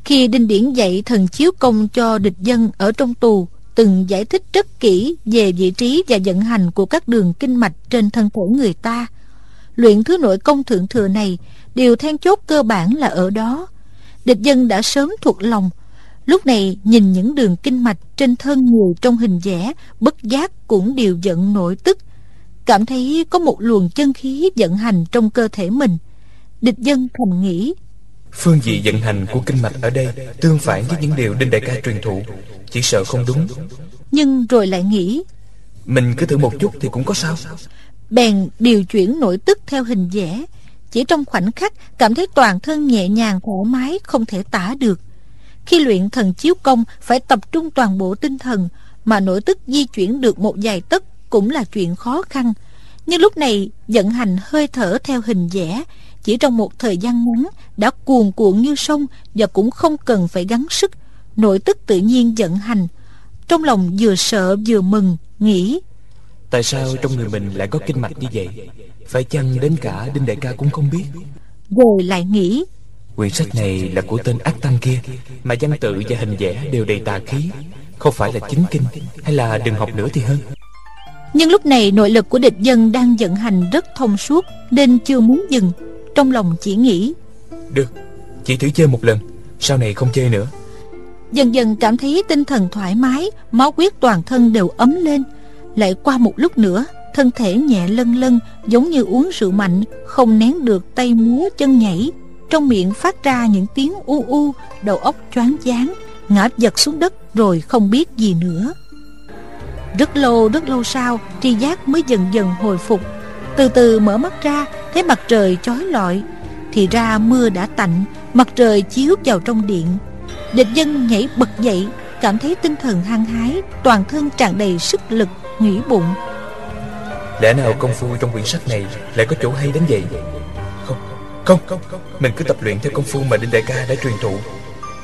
Khi Đinh Điển dạy thần chiếu công cho địch dân ở trong tù, từng giải thích rất kỹ về vị trí và vận hành của các đường kinh mạch trên thân thể người ta. Luyện thứ nội công thượng thừa này, điều then chốt cơ bản là ở đó. Địch dân đã sớm thuộc lòng, lúc này nhìn những đường kinh mạch trên thân người trong hình vẽ, bất giác cũng đều giận nổi tức, cảm thấy có một luồng chân khí vận hành trong cơ thể mình. Địch dân thầm nghĩ, Phương vị vận hành của kinh mạch ở đây tương phản với những điều Đinh Đại ca truyền thụ, chỉ sợ không đúng. Nhưng rồi lại nghĩ, Mình cứ thử một chút thì cũng có sao. bèn điều chuyển nội tức theo hình vẽ. Chỉ trong khoảnh khắc cảm thấy toàn thân nhẹ nhàng thoải mái không thể tả được. Khi luyện thần chiếu công phải tập trung toàn bộ tinh thần mà nội tức di chuyển được một vài tấc cũng là chuyện khó khăn. Nhưng lúc này vận hành hơi thở theo hình vẽ chỉ trong một thời gian ngắn đã cuồn cuộn như sông và cũng không cần phải gắng sức. Nội tức tự nhiên vận hành. Trong lòng vừa sợ vừa mừng, nghĩ Tại sao trong người mình lại có kinh mạch như vậy? Phải chăng đến cả Đinh Đại ca cũng không biết? rồi lại nghĩ. Quyển sách này là của tên ác tăng kia Mà văn tự và hình vẽ đều đầy tà khí. Không phải là chính kinh Hay là đừng học nữa thì hơn. Nhưng lúc này nội lực của địch dân đang vận hành rất thông suốt Nên chưa muốn dừng. Trong lòng chỉ nghĩ. Được, chỉ thử chơi một lần Sau này không chơi nữa. Dần dần cảm thấy tinh thần thoải mái Máu huyết toàn thân đều ấm lên lại qua một lúc nữa, Thân thể nhẹ lân lân Giống như uống rượu mạnh, Không nén được tay múa chân nhảy. Trong miệng phát ra những tiếng u u, Đầu óc choáng váng, Ngã giật xuống đất rồi không biết gì nữa. Rất lâu rất lâu sau, Tri giác mới dần dần hồi phục. Từ từ mở mắt ra, Thấy mặt trời chói lọi, Thì ra mưa đã tạnh, Mặt trời chiếu vào trong điện. Địch dân nhảy bật dậy, Cảm thấy tinh thần hăng hái, Toàn thân tràn đầy sức lực. Nghĩ bụng. Lẽ nào công phu trong quyển sách này Lại có chỗ hay đến vậy? Không, không, không Mình cứ tập luyện theo công phu mà Đinh Đại ca đã truyền thụ.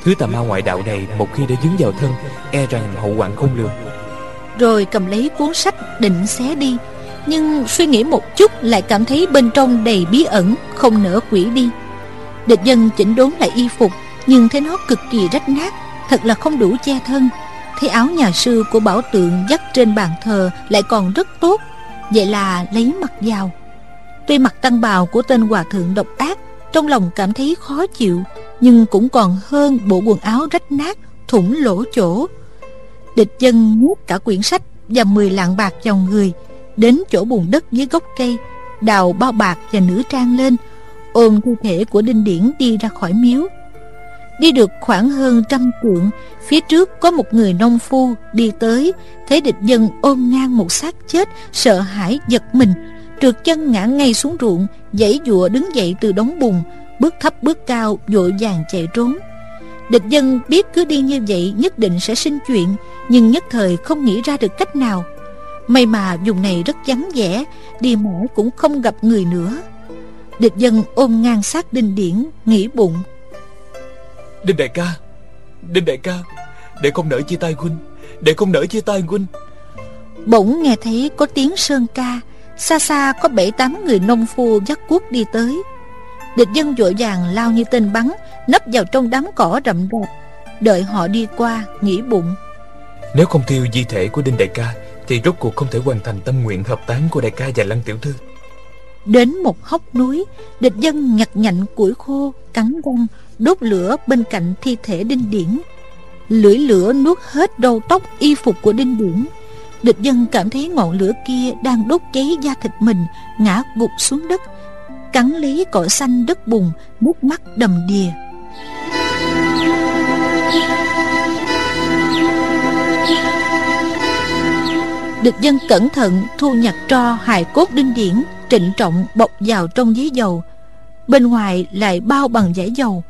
Thứ tà ma ngoại đạo này Một khi đã dướng vào thân E rằng hậu hoạn không lường. Rồi cầm lấy cuốn sách định xé đi Nhưng suy nghĩ một chút Lại cảm thấy bên trong đầy bí ẩn Không nỡ quỷ đi. Địch dân chỉnh đốn lại y phục Nhưng thấy nó cực kỳ rách nát Thật là không đủ che thân Thấy áo nhà sư của bảo tượng dắt trên bàn thờ Lại còn rất tốt. Vậy là lấy mặt vào. Tuy mặt tăng bào của tên hòa thượng độc ác, Trong lòng cảm thấy khó chịu, Nhưng cũng còn hơn bộ quần áo rách nát, Thủng lỗ chỗ. Địch dân nuốt cả quyển sách Và 10 lạng bạc vào người, Đến chỗ bùn đất dưới gốc cây, Đào bao bạc và nữ trang lên, Ôm thi thể của Đinh Điển đi ra khỏi miếu. Đi được khoảng hơn trăm trượng, Phía trước có một người nông phu đi tới. Thấy địch dân ôm ngang một xác chết, Sợ hãi giật mình. Trượt chân ngã ngay xuống ruộng, Dãy dụa đứng dậy từ đống bùn, Bước thấp bước cao, vội vàng chạy trốn. Địch dân biết cứ đi như vậy Nhất định sẽ sinh chuyện, Nhưng nhất thời không nghĩ ra được cách nào. May mà vùng này rất vắng vẻ, Đi mãi cũng không gặp người nữa. Địch dân ôm ngang xác đinh điển, Nghĩ bụng Đinh Đại ca Đinh Đại ca Để không nỡ chia tay huynh Để không nỡ chia tay huynh. Bỗng nghe thấy có tiếng sơn ca Xa xa có bảy tám người nông phu dắt cuốc đi tới. Địch dân vội vàng lao như tên bắn Nấp vào trong đám cỏ rậm rạp. Đợi họ đi qua nghĩ bụng. Nếu không tiêu di thể của Đinh Đại ca Thì rốt cuộc không thể hoàn thành tâm nguyện hợp tán của đại ca và Lăng Tiểu Thư. Đến một hốc núi Địch dân nhặt nhạnh củi khô Cắn răng đốt lửa bên cạnh thi thể đinh điển. Lưỡi lửa nuốt hết đầu tóc y phục của đinh điển. Địch dân cảm thấy ngọn lửa kia đang đốt cháy da thịt mình, Ngã gục xuống đất. Cắn lấy cỏ xanh đất bùn, Nước mắt đầm đìa. Địch dân cẩn thận thu nhặt tro hài cốt đinh điển, Trịnh trọng bọc vào trong giấy dầu. Bên ngoài lại bao bằng giấy dầu.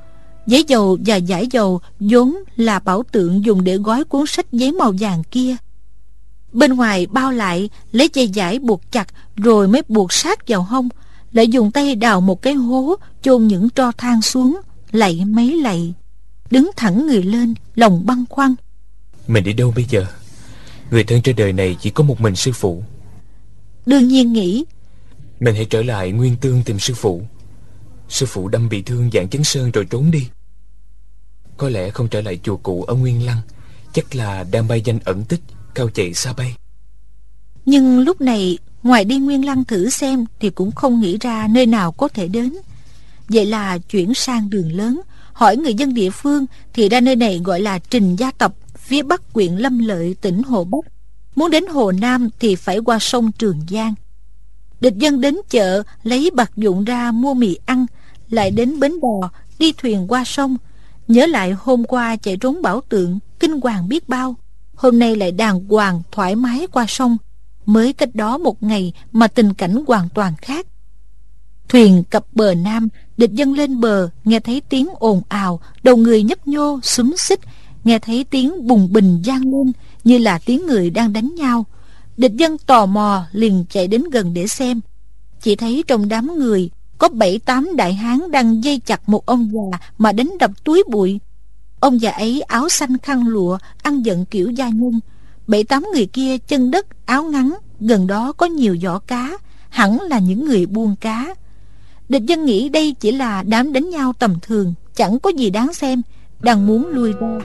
Giấy dầu và giải dầu vốn là bảo tượng dùng để gói cuốn sách giấy màu vàng kia. Bên ngoài bao lại lấy dây giải buộc chặt rồi mới buộc sát vào hông Lại dùng tay đào một cái hố chôn những tro than xuống Lạy mấy lạy. Đứng thẳng người lên lòng băn khoăn. Mình đi đâu bây giờ? Người thân trên đời này chỉ có một mình sư phụ. Đương nhiên nghĩ Mình hãy trở lại nguyên tương tìm sư phụ Sư phụ đâm bị thương dạng chấn sơn rồi trốn đi. Có lẽ không trở lại chùa cụ ở Nguyên Lăng, Chắc là đang bay danh ẩn tích, Cao chạy xa bay. Nhưng lúc này, Ngoài đi Nguyên Lăng thử xem Thì cũng không nghĩ ra nơi nào có thể đến. Vậy là chuyển sang đường lớn, Hỏi người dân địa phương Thì ra nơi này gọi là Trình Gia Tập Phía bắc quyện Lâm Lợi, tỉnh Hồ Bắc. Muốn đến Hồ Nam thì phải qua sông Trường Giang. Địch dân đến chợ, Lấy bạc dụng ra mua mì ăn, Lại đến bến bò, Đi thuyền qua sông. Nhớ lại hôm qua chạy trốn bảo tượng, Kinh hoàng biết bao. Hôm nay lại đàng hoàng, thoải mái qua sông. Mới cách đó một ngày Mà tình cảnh hoàn toàn khác. Thuyền cập bờ nam, Địch dân lên bờ, Nghe thấy tiếng ồn ào, Đầu người nhấp nhô xúm xích. Nghe thấy tiếng bùng bình gian lên, Như là tiếng người đang đánh nhau. Địch dân tò mò liền chạy đến gần để xem. Chỉ thấy trong đám người, Có bảy tám đại hán đang dây chặt một ông già Mà đánh đập túi bụi. Ông già ấy áo xanh khăn lụa, Ăn giận kiểu gia nhân. Bảy tám người kia chân đất, áo ngắn, Gần đó có nhiều giỏ cá, Hẳn là những người buôn cá. Địch dân nghĩ đây chỉ là đám đánh nhau tầm thường, Chẳng có gì đáng xem, Đang muốn lui ra.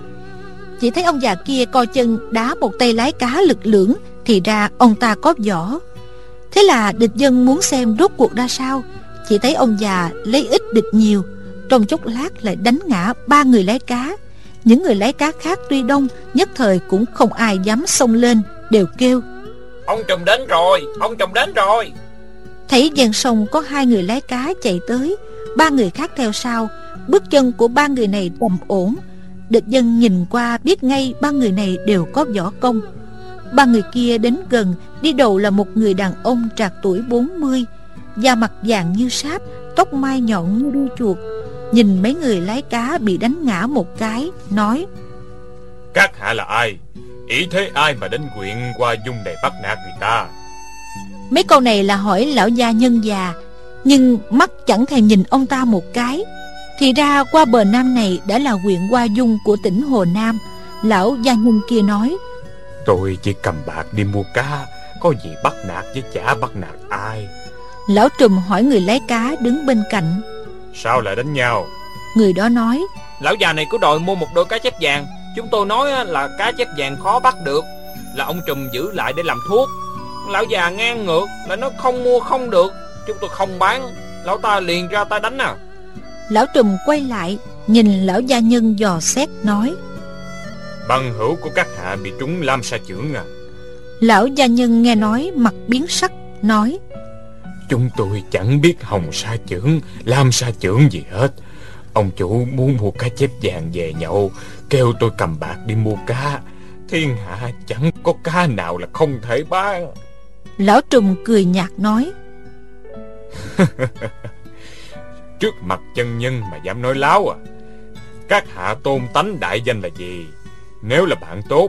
Chỉ thấy ông già kia co chân đá một tay lái cá lực lưỡng Thì ra ông ta có vỏ. Thế là địch dân muốn xem rốt cuộc ra sao. Chỉ thấy ông già lấy ít địch nhiều Trong chốc lát lại đánh ngã ba người lái cá. Những người lái cá khác tuy đông Nhất thời cũng không ai dám xông lên Đều kêu Ông trùm đến rồi Ông trùm đến rồi. Thấy gian sông có hai người lái cá chạy tới Ba người khác theo sau. Bước chân của ba người này tầm ổn Địch dân nhìn qua biết ngay Ba người này đều có võ công. Ba người kia đến gần Đi đầu là một người đàn ông trạc tuổi 40 Da mặt vàng như sáp Tóc mai nhọn như đuôi chuột. Nhìn mấy người lái cá bị đánh ngã một cái Nói Các hạ là ai? Ý thế ai mà đến quyện qua dung này bắt nạt người ta? Mấy câu này là hỏi lão gia nhân già Nhưng mắt chẳng thèm nhìn ông ta một cái Thì ra qua bờ nam này đã là huyện Hoa Dung của tỉnh Hồ Nam. Lão gia nhân kia nói Tôi chỉ cầm bạc đi mua cá Có gì bắt nạt chứ chả bắt nạt ai? Lão trùm hỏi người lái cá đứng bên cạnh. Sao lại đánh nhau? Người đó nói Lão già này cứ đòi mua một đôi cá chép vàng. Chúng tôi nói là cá chép vàng khó bắt được Là ông trùm giữ lại để làm thuốc. Lão già ngang ngược Lại nó không mua không được Chúng tôi không bán. Lão ta liền ra tay đánh à Lão trùm quay lại Nhìn lão gia nhân dò xét nói. Bằng hữu của các hạ bị trúng lam sa chưởng à? Lão gia nhân nghe nói mặt biến sắc Nói. Chúng tôi chẳng biết hồng sa chưởng Lam sa chưởng gì hết. Ông chủ muốn mua cá chép vàng về nhậu Kêu tôi cầm bạc đi mua cá. Thiên hạ chẳng có cá nào là không thể bán. Lão trùm cười nhạt nói *laughs* Trước mặt chân nhân mà dám nói láo à? Các hạ tôn tánh đại danh là gì? Nếu là bạn tốt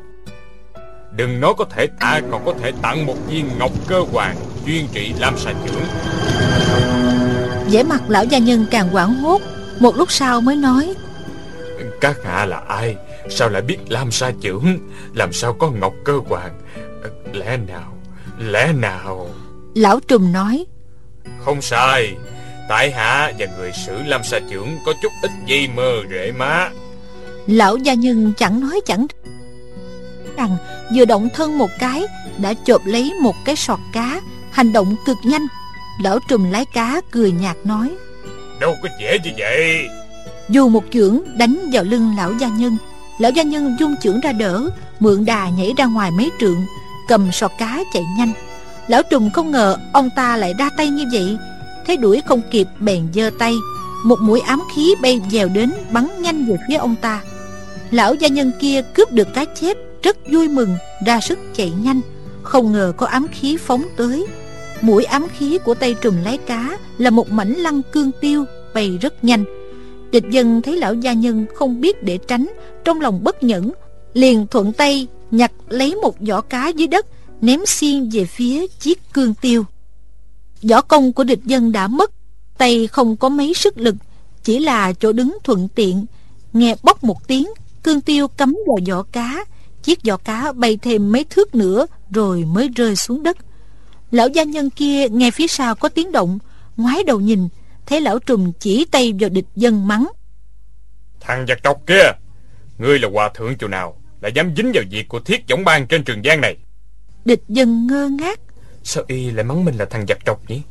Đừng nói có thể ta còn có thể tặng một viên ngọc cơ hoàng Chuyên trị Lam xà trưởng vẻ mặt lão gia nhân càng quảng hốt Một lúc sau mới nói. Các hạ là ai? Sao lại biết Lam sa trưởng Làm sao có ngọc cơ hoàng? Lẽ nào Lẽ nào? Lão trùm nói. Không sai Tại hạ và người sử Lam sa trưởng Có chút ít dây mơ rễ má. Lão gia nhân chẳng nói chẳng rằng vừa động thân một cái đã chộp lấy một cái sọt cá hành động cực nhanh. Lão trùm lái cá cười nhạt nói. Đâu có dễ như vậy. Dù một chưởng đánh vào lưng lão gia nhân lão gia nhân dung chưởng ra đỡ mượn đà nhảy ra ngoài mấy trượng cầm sọt cá chạy nhanh. Lão trùm không ngờ ông ta lại ra tay như vậy thấy đuổi không kịp, bèn giơ tay. Một mũi ám khí bay dèo đến, bắn nhanh về phía ông ta. Lão gia nhân kia cướp được cá chép rất vui mừng, ra sức chạy nhanh. Không ngờ có ám khí phóng tới. Mũi ám khí của tay trùm lái cá là một mảnh lăng cương tiêu, bay rất nhanh. Địch dân thấy lão gia nhân không biết để tránh, trong lòng bất nhẫn, liền thuận tay nhặt lấy một giỏ cá dưới đất, ném xiên về phía chiếc cương tiêu võ công của địch dân đã mất tay không có mấy sức lực chỉ là chỗ đứng thuận tiện. Nghe bốc một tiếng cương tiêu cắm vào vỏ cá chiếc vỏ cá bay thêm mấy thước nữa rồi mới rơi xuống đất. Lão gia nhân kia nghe phía sau có tiếng động ngoái đầu nhìn thấy lão trùm chỉ tay vào địch dân mắng. Thằng giặc trọc kia Ngươi là hòa thượng chỗ nào Lại dám dính vào việc của thiết võng bang trên trường giang này? Địch dân ngơ ngác Sao y lại mắng mình là thằng giặc trọc nhỉ?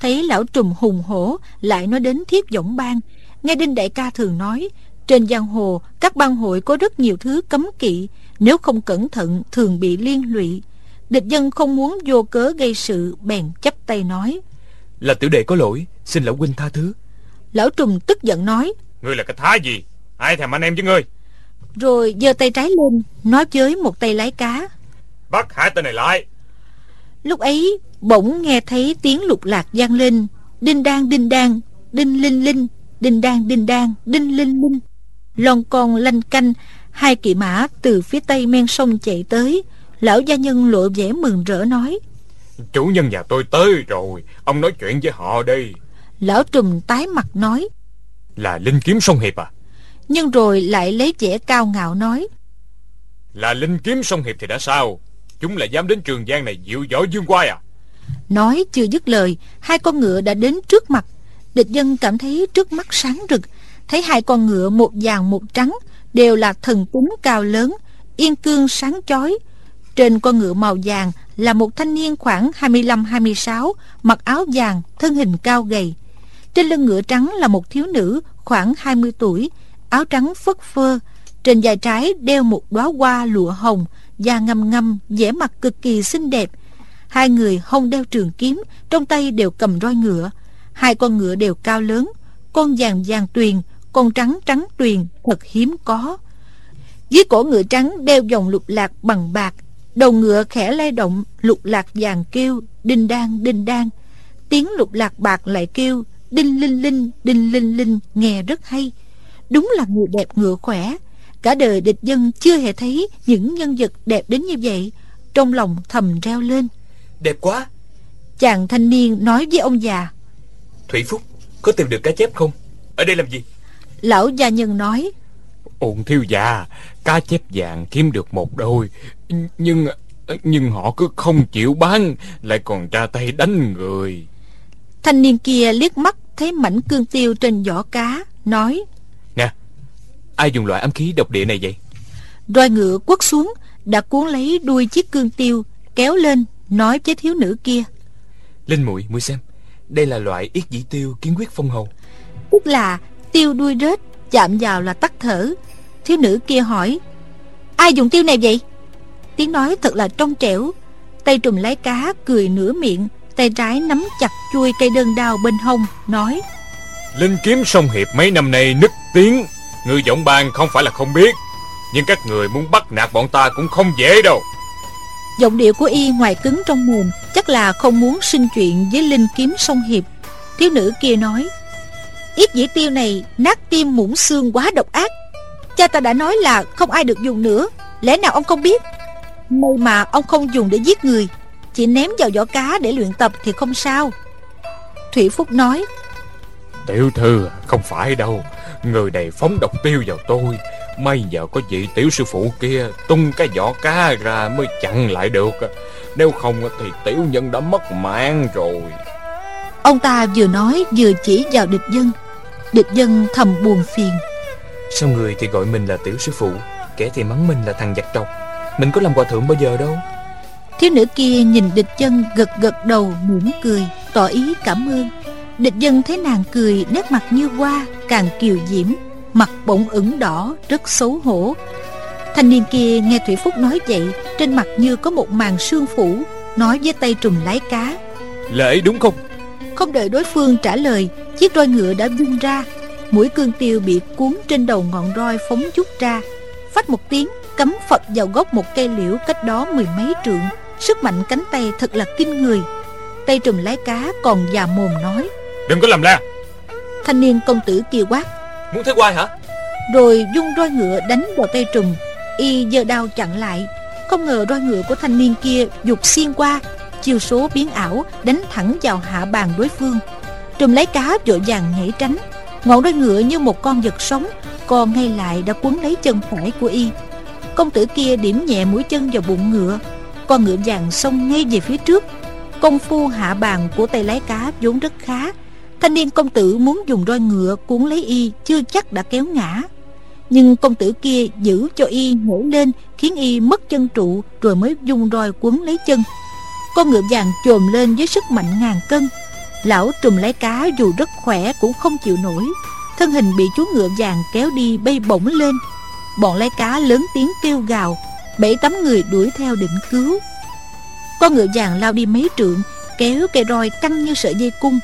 Thấy lão trùm hùng hổ Lại nói đến thiết võng bang. Nghe Đinh Đại ca thường nói Trên giang hồ các bang hội có rất nhiều thứ cấm kỵ. Nếu không cẩn thận thường bị liên lụy. Địch dân không muốn vô cớ gây sự Bèn chấp tay nói. Là tiểu đệ có lỗi Xin lão huynh tha thứ. Lão trùm tức giận nói. Ngươi là cái thái gì? Ai thèm anh em chứ ngươi? Rồi giơ tay trái lên Nói với một tay lái cá. Bắt hai tên này lại Lúc ấy bỗng nghe thấy tiếng lục lạc vang lên. Đinh đang đinh đang Đinh linh linh Đinh đang đinh đang Đinh linh linh. Lon con lanh canh Hai kỵ mã từ phía tây men sông chạy tới. Lão gia nhân lộ vẻ mừng rỡ nói Chủ nhân nhà tôi tới rồi Ông nói chuyện với họ đi. Lão trùm tái mặt nói Là Linh Kiếm Sông Hiệp à? Nhưng rồi lại lấy vẻ cao ngạo nói Là Linh Kiếm Sông Hiệp thì đã sao Chúng lại dám đến trường giang này dịu dõi dương quai à? Nói chưa dứt lời, Hai con ngựa đã đến trước mặt. Địch dân cảm thấy trước mắt sáng rực, Thấy hai con ngựa một vàng một trắng Đều là thần tuấn cao lớn, Yên cương sáng chói. Trên con ngựa màu vàng Là một thanh niên khoảng 25-26 Mặc áo vàng, Thân hình cao gầy. Trên lưng ngựa trắng là một thiếu nữ Khoảng 20 tuổi, Áo trắng phất phơ, Trên vai trái đeo một đóa hoa lụa hồng Da ngâm ngâm vẻ mặt cực kỳ xinh đẹp. Hai người hông đeo trường kiếm, Trong tay đều cầm roi ngựa. Hai con ngựa đều cao lớn, Con vàng vàng tuyền, Con trắng trắng tuyền thật hiếm có. Dưới cổ ngựa trắng đeo vòng lục lạc bằng bạc, Đầu ngựa khẽ lay động, Lục lạc vàng kêu, Đinh đang đinh đang. Tiếng lục lạc bạc lại kêu, Đinh linh linh, đinh linh linh, Nghe rất hay. Đúng là người đẹp ngựa khỏe. Cả đời địch dân chưa hề thấy Những nhân vật đẹp đến như vậy. Trong lòng thầm reo lên. Đẹp quá. Chàng thanh niên nói với ông già. Thủy Phúc Có tìm được cá chép không? Ở đây làm gì? Lão gia nhân nói. Ôn thiếu già Cá chép vàng kiếm được một đôi. Nhưng Nhưng họ cứ không chịu bán Lại còn ra tay đánh người. Thanh niên kia liếc mắt Thấy mảnh cương tiêu trên vỏ cá Nói Ai dùng loại ám khí độc địa này vậy? Roi ngựa quất xuống Đã cuốn lấy đuôi chiếc cương tiêu Kéo lên nói với thiếu nữ kia. Linh muội muội xem Đây là loại yết dĩ tiêu kiến quyết phong hầu. Tức là tiêu đuôi rết Chạm vào là tắt thở. Thiếu nữ kia hỏi Ai dùng tiêu này vậy? Tiếng nói thật là trong trẻo. Tay trùm lấy cá cười nửa miệng Tay trái nắm chặt chui cây đơn đao bên hông Nói Linh kiếm sông hiệp mấy năm nay nức tiếng Người giọng bang không phải là không biết Nhưng các người muốn bắt nạt bọn ta cũng không dễ đâu. Giọng điệu của y ngoài cứng trong mồm Chắc là không muốn sinh chuyện với linh kiếm sông hiệp. Thiếu nữ kia nói Yết dĩ tiêu này nát tim muỗng xương quá độc ác. Cha ta đã nói là không ai được dùng nữa Lẽ nào ông không biết? May mà ông không dùng để giết người Chỉ ném vào vỏ cá để luyện tập thì không sao. Thủy Phúc nói Tiểu thư không phải đâu Người này phóng độc tiêu vào tôi. May giờ có vị tiểu sư phụ kia Tung cái vỏ cá ra mới chặn lại được. Nếu không thì tiểu nhân đã mất mạng rồi. Ông ta vừa nói vừa chỉ vào địch dân. Địch dân thầm buồn phiền. Sao người thì gọi mình là tiểu sư phụ Kẻ thì mắng mình là thằng giặc trọc? Mình có làm hòa thượng bao giờ đâu. Thiếu nữ kia nhìn địch dân gật gật đầu mỉm cười Tỏ ý cảm ơn Địch dân thấy nàng cười nét mặt như hoa Càng kiều diễm Mặt bỗng ửng đỏ rất xấu hổ. Thanh niên kia nghe Thủy Phúc nói vậy Trên mặt như có một màn sương phủ Nói với tay trùm lái cá. Lễ đúng không? Không đợi đối phương trả lời Chiếc roi ngựa đã vung ra. Mũi cương tiêu bị cuốn trên đầu ngọn roi phóng chút ra. Phách một tiếng Cắm phật vào gốc một cây liễu cách đó mười mấy trượng. Sức mạnh cánh tay thật là kinh người. Tay trùm lái cá còn già mồm nói Đừng có làm la. Thanh niên công tử kia quát. Muốn thấy quai hả? Rồi dung roi ngựa đánh vào tay trùm. Y giơ đao chặn lại. Không ngờ roi ngựa của thanh niên kia dục xiên qua Chiều số biến ảo Đánh thẳng vào hạ bàn đối phương. Trùm lấy cá vội vàng nhảy tránh. Ngọn roi ngựa như một con vật sống Còn ngay lại đã cuốn lấy chân phải của Y. Công tử kia điểm nhẹ mũi chân vào bụng ngựa. Con ngựa vàng xông ngay về phía trước. Công phu hạ bàn của tay lái cá vốn rất khá Thanh niên công tử muốn dùng roi ngựa cuốn lấy y Chưa chắc đã kéo ngã. Nhưng công tử kia giữ cho y nhảy lên, khiến y mất chân trụ, rồi mới dung roi quấn lấy chân. Con ngựa vàng chồm lên với sức mạnh ngàn cân. Lão trùm lấy cá dù rất khỏe cũng không chịu nổi. Thân hình bị chú ngựa vàng kéo đi bay bổng lên. Bọn lấy cá lớn tiếng kêu gào. Bảy tấm người đuổi theo định cứu. Con ngựa vàng lao đi mấy trượng, kéo cây roi căng như sợi dây cung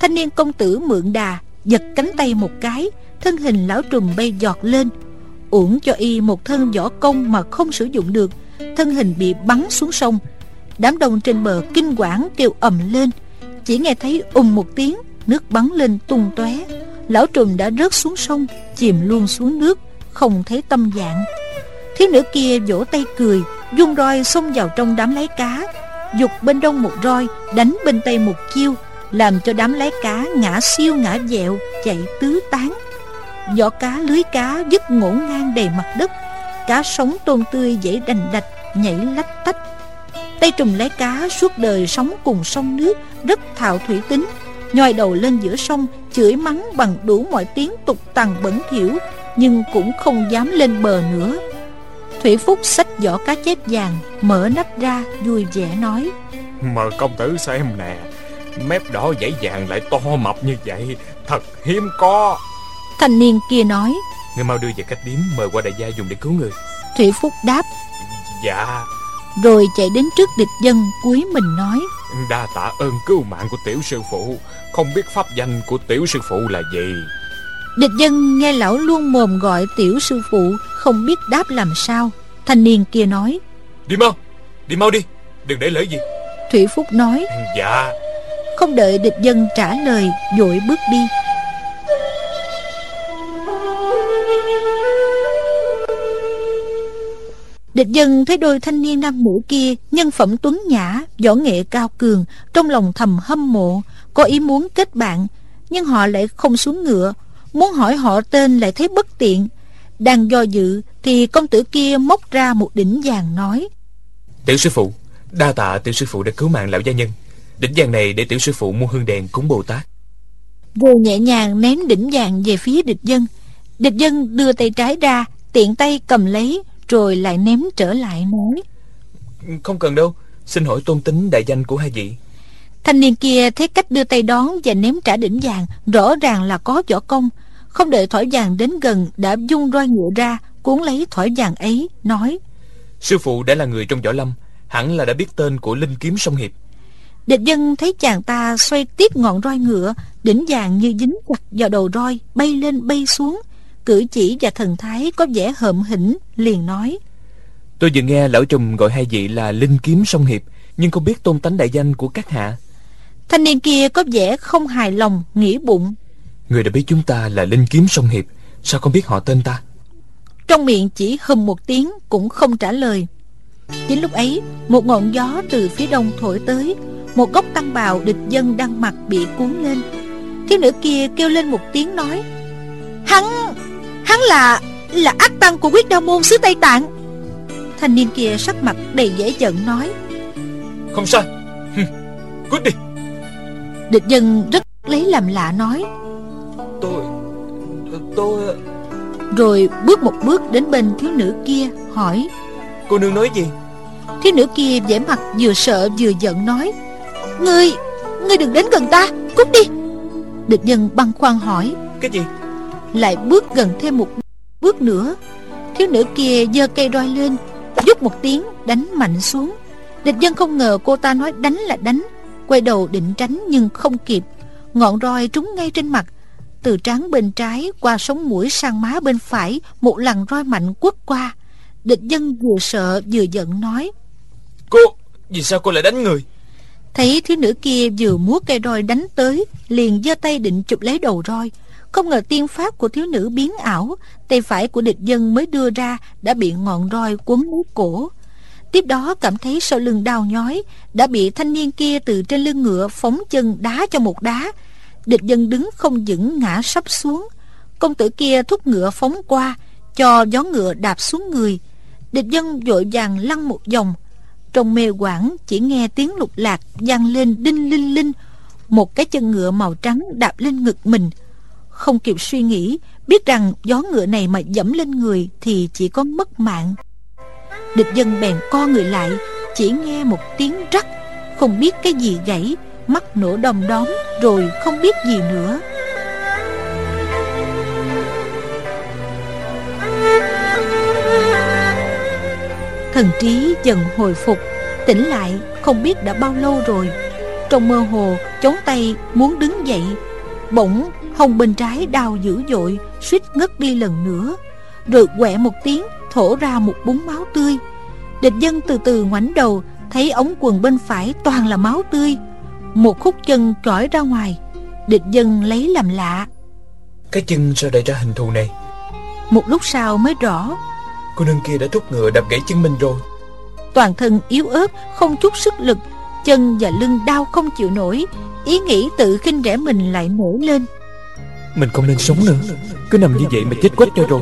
thanh niên công tử mượn đà, giật cánh tay một cái, thân hình lão trùm bay giọt lên. Uổng cho y một thân võ công mà không sử dụng được, thân hình bị bắn xuống sông. Đám đông trên bờ kinh quản kêu ầm lên. Chỉ nghe thấy ùng một tiếng, nước bắn lên tung tóe. Lão trùm đã rớt xuống sông, chìm luôn xuống nước, không thấy tâm dạng. Thiếu nữ kia vỗ tay cười, dung roi xông vào trong đám lấy cá. Dục bên đông một roi, đánh bên tây một chiêu làm cho đám lái cá ngã siêu ngã dẹo, chạy tứ tán. Vỏ cá lưới cá dứt ngổn ngang đầy mặt đất, cá sống tôm tươi dãy đành đạch, nhảy lách tách. Tay trùm lái cá suốt đời sống cùng sông nước, rất thạo thủy tính. Nhoi đầu lên giữa sông, chửi mắng bằng đủ mọi tiếng tục tằng bẩn thỉu, nhưng cũng không dám lên bờ nữa. Thủy phúc xách vỏ cá chép vàng, mở nắp ra, vui vẻ nói. Mời công tử xem nè mép đỏ dãy vàng lại to mập như vậy. Thật hiếm có. Thanh niên kia nói. Người mau đưa về cách điếm mời qua đại gia dùng để cứu người. Thủy phúc đáp. Dạ. Rồi chạy đến trước địch dân cuối mình nói. Đa tạ ơn cứu mạng của tiểu sư phụ. Không biết pháp danh của tiểu sư phụ là gì? Địch dân nghe lão luôn mồm gọi tiểu sư phụ không biết đáp làm sao. Thanh niên kia nói. Đi mau. Đi mau đi. Đừng để lỡ gì. Thủy phúc nói. Dạ không đợi địch dân trả lời vội bước đi. Địch dân thấy đôi thanh niên nam nữ kia, Nhân phẩm tuấn nhã, Võ nghệ cao cường, Trong lòng thầm hâm mộ, Có ý muốn kết bạn, Nhưng họ lại không xuống ngựa. Muốn hỏi họ tên lại thấy bất tiện. Đang do dự Thì công tử kia móc ra một đỉnh vàng nói, Tiểu sư phụ, Đa tạ tiểu sư phụ đã cứu mạng lão gia nhân. Đỉnh vàng này để tiểu sư phụ mua hương đèn cúng Bồ Tát. Rồi nhẹ nhàng ném đỉnh vàng về phía địch dân. Địch dân đưa tay trái ra Tiện tay cầm lấy Rồi lại ném trở lại nói Không cần đâu Xin hỏi tôn tính đại danh của hai vị. Thanh niên kia thấy cách đưa tay đón Và ném trả đỉnh vàng Rõ ràng là có võ công. Không đợi thỏi vàng đến gần Đã dung roi ngựa ra Cuốn lấy thỏi vàng ấy Nói Sư phụ đã là người trong võ lâm Hẳn là đã biết tên của Linh Kiếm Sông Hiệp Địch dân thấy chàng ta xoay tiếp ngọn roi ngựa Đỉnh vàng như dính chặt vào đầu roi Bay lên bay xuống. Cử chỉ và thần thái có vẻ hợm hĩnh Liền nói. Tôi vừa nghe lão trùm gọi hai vị là Linh Kiếm Sông Hiệp Nhưng không biết tôn tánh đại danh của các hạ. Thanh niên kia có vẻ không hài lòng Nghĩ bụng. Người đã biết chúng ta là Linh Kiếm Sông Hiệp Sao không biết họ tên ta? Trong miệng chỉ hùm một tiếng Cũng không trả lời. Chính lúc ấy Một ngọn gió từ phía đông thổi tới Một góc tăng bào địch dân đang mặc bị cuốn lên. Thiếu nữ kia kêu lên một tiếng nói Hắn Hắn là Là ác tăng của quyết đao môn xứ Tây Tạng. Thanh niên kia sắc mặt đầy dễ giận nói Không sai. Cút đi. Địch dân rất lấy làm lạ nói Tôi Tôi Rồi bước một bước đến bên thiếu nữ kia Hỏi Cô nương nói gì? Thiếu nữ kia vẻ mặt vừa sợ vừa giận nói Ngươi Ngươi đừng đến gần ta Cút đi. Địch dân băn khoăn hỏi. Cái gì? Lại bước gần thêm một bước nữa. Thiếu nữ kia giơ cây roi lên Giúp một tiếng đánh mạnh xuống. Địch dân không ngờ cô ta nói đánh là đánh. Quay đầu định tránh nhưng không kịp. Ngọn roi trúng ngay trên mặt. Từ trán bên trái qua sống mũi sang má bên phải Một lần roi mạnh quất qua. Địch dân vừa sợ vừa giận nói. Cô Vì sao cô lại đánh người Thấy thiếu nữ kia vừa múa cây roi đánh tới, Liền giơ tay định chụp lấy đầu roi. Không ngờ tiên pháp của thiếu nữ biến ảo, Tay phải của địch dân mới đưa ra Đã bị ngọn roi quấn lấy cổ. Tiếp đó cảm thấy sau lưng đau nhói, Đã bị thanh niên kia từ trên lưng ngựa Phóng chân đá cho một đá. Địch dân đứng không vững ngã sắp xuống. Công tử kia thúc ngựa phóng qua, Cho gió ngựa đạp xuống người. Địch dân vội vàng lăn một vòng trong mê quảng, chỉ nghe tiếng lục lạc vang lên đinh linh linh. Một cái chân ngựa màu trắng đạp lên ngực mình. Không kịp suy nghĩ, biết rằng gió ngựa này mà dẫm lên người thì chỉ có mất mạng. Địch dân bèn co người lại, chỉ nghe một tiếng rắc. Không biết cái gì gãy, mắt nổ đom đóm, rồi không biết gì nữa. Thần trí dần hồi phục tỉnh lại không biết đã bao lâu rồi. Trong mơ hồ chống tay muốn đứng dậy bỗng hông bên trái đau dữ dội suýt ngất đi lần nữa. Rồi quẹ một tiếng thổ ra một búng máu tươi. Địch dân từ từ ngoảnh đầu thấy ống quần bên phải toàn là máu tươi. Một khúc chân trỏi ra ngoài địch dân lấy làm lạ. Cái chân sao lại ra hình thù này? Một lúc sau mới rõ cô nương kia đã thúc ngựa đập gãy chân mình rồi. Toàn thân yếu ớt không chút sức lực chân và lưng đau không chịu nổi. Ý nghĩ tự khinh rẻ mình lại nổi lên. Mình không nên sống nữa. Cứ nằm như vậy mà chết quách cho rồi.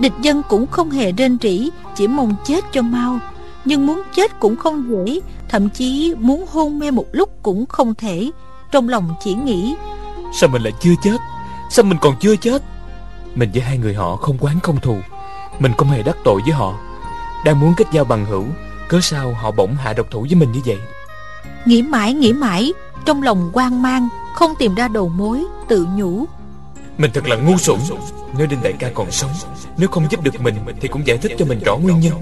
Địch dân cũng không hề rên rỉ chỉ mong chết cho mau. Nhưng muốn chết cũng không dễ thậm chí muốn hôn mê một lúc cũng không thể. Trong lòng chỉ nghĩ sao mình lại chưa chết? Sao mình còn chưa chết? Mình với hai người họ không quán không thù mình không hề đắc tội với họ. Đang muốn kết giao bằng hữu cớ sao họ bỗng hạ độc thủ với mình như vậy? Nghĩ mãi nghĩ mãi trong lòng hoang mang không tìm ra đầu mối tự nhủ. Mình thật là ngu xuẩn. Nếu Đinh Đại ca còn sống Nếu không giúp được mình Thì cũng giải thích cho mình rõ nguyên nhân.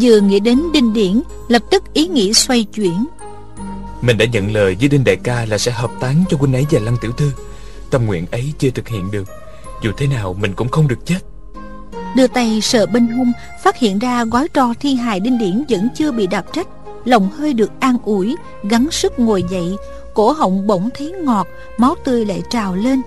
Vừa nghĩ đến Đinh Điển Lập tức ý nghĩ xoay chuyển. Mình đã nhận lời với Đinh Đại ca Là sẽ hợp tán cho huynh ấy và Lăng Tiểu Thư. Tâm nguyện ấy chưa thực hiện được. Dù thế nào mình cũng không được chết Đưa tay sờ bên hông, Phát hiện ra gói tro thi hài Đinh Điển Vẫn chưa bị đạp trách Lòng hơi được an ủi, Gắng sức ngồi dậy. Cổ họng bỗng thấy ngọt, Máu tươi lại trào lên.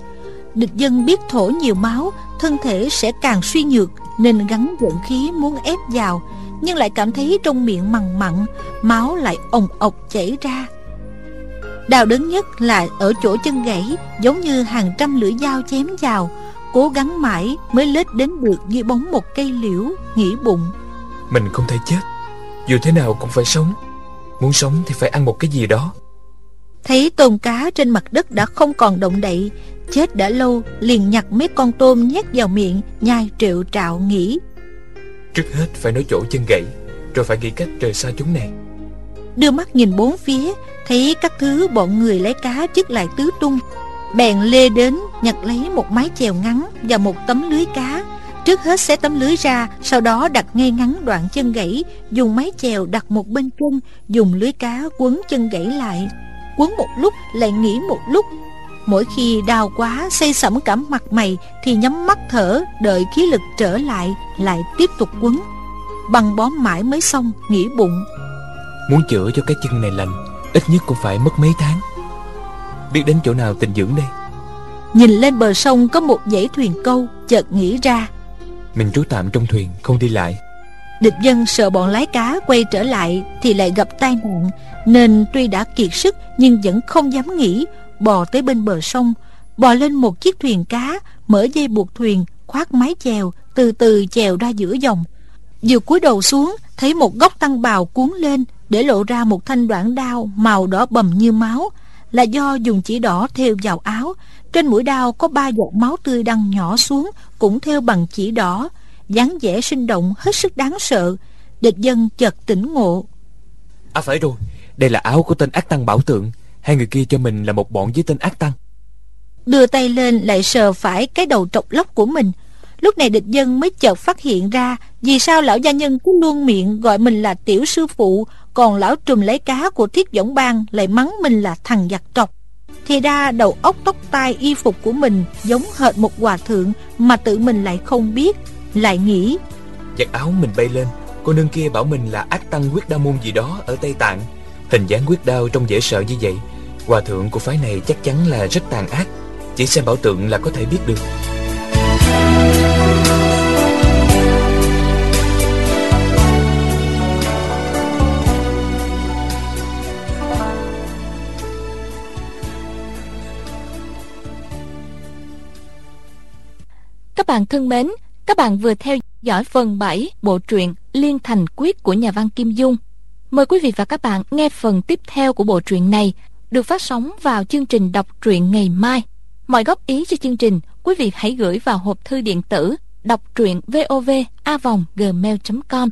Địch dân biết thổ nhiều máu, Thân thể sẽ càng suy nhược, Nên gắn giận khí muốn ép vào. Nhưng lại cảm thấy trong miệng mằn mặn, Máu lại ồng ộc chảy ra. Đau đớn nhất là ở chỗ chân gãy, Giống như hàng trăm lưỡi dao chém vào. Cố gắng mãi mới lết đến được Như bóng một cây liễu Nghĩ bụng. Mình không thể chết. Dù thế nào cũng phải sống. Muốn sống thì phải ăn một cái gì đó. Thấy tôm cá trên mặt đất đã không còn động đậy Chết đã lâu liền nhặt mấy con tôm nhét vào miệng Nhai triệu trạo nghĩ. Trước hết phải nói chỗ chân gãy Rồi phải nghĩ cách rời xa chúng này. Đưa mắt nhìn bốn phía Thấy các thứ bọn người lấy cá chất lại tứ tung Bèn lê đến, nhặt lấy một mái chèo ngắn Và một tấm lưới cá. Trước hết xé tấm lưới ra, Sau đó đặt ngay ngắn đoạn chân gãy, Dùng mái chèo đặt một bên chân, Dùng lưới cá quấn chân gãy lại. Quấn một lúc, lại nghỉ một lúc. Mỗi khi đau quá say sẩm cả mặt mày Thì nhắm mắt thở, Đợi khí lực trở lại Lại tiếp tục quấn. Băng bó mãi mới xong, nghỉ bụng. Muốn chữa cho cái chân này lành, Ít nhất cũng phải mất mấy tháng. Biết đến chỗ nào tình dưỡng đây? Nhìn lên bờ sông có một dãy thuyền câu Chợt nghĩ ra. Mình trú tạm trong thuyền không đi lại. Địch dân sợ bọn lái cá quay trở lại Thì lại gặp tai nạn Nên tuy đã kiệt sức Nhưng vẫn không dám nghĩ bò tới bên bờ sông. Bò lên một chiếc thuyền cá mở dây buộc thuyền khoác mái chèo từ từ chèo ra giữa dòng. Vừa cúi đầu xuống thấy một góc tăng bào cuốn lên để lộ ra một thanh đoạn đao màu đỏ bầm như máu là do dùng chỉ đỏ thêu vào áo. Trên mũi đao có ba giọt máu tươi đang nhỏ xuống cũng thêu bằng chỉ đỏ. Dáng vẻ sinh động hết sức đáng sợ. Địch dân chợt tỉnh ngộ. À phải rồi. Đây là áo của tên ác tăng bảo tượng. Hai người kia cho mình là một bọn với tên ác tăng. Đưa tay lên lại sờ phải cái đầu trọc lóc của mình. Lúc này địch dân mới chợt phát hiện ra Vì sao lão gia nhân cứ luôn miệng gọi mình là tiểu sư phụ còn lão trùm lấy cá của thiết võng bang Lại mắng mình là thằng giặc trọc. Thì ra đầu óc, tóc, tai, y phục của mình Giống hệt một hòa thượng Mà tự mình lại không biết, Lại nghĩ. Giặt áo mình bay lên, Cô nương kia bảo mình là ác tăng quyết đa môn gì đó Ở Tây Tạng. Hình dáng quyết đao trông dễ sợ như vậy, Hòa thượng của phái này chắc chắn là rất tàn ác, Chỉ xem bảo tượng là có thể biết được. Các bạn thân mến, các bạn vừa theo dõi phần 7 bộ truyện Liên Thành Quyết của nhà văn Kim Dung. Mời quý vị và các bạn nghe phần tiếp theo của bộ truyện này được phát sóng vào chương trình đọc truyện ngày mai. Mọi góp ý cho chương trình quý vị hãy gửi vào hộp thư điện tử đọc truyện vovavong@gmail.com.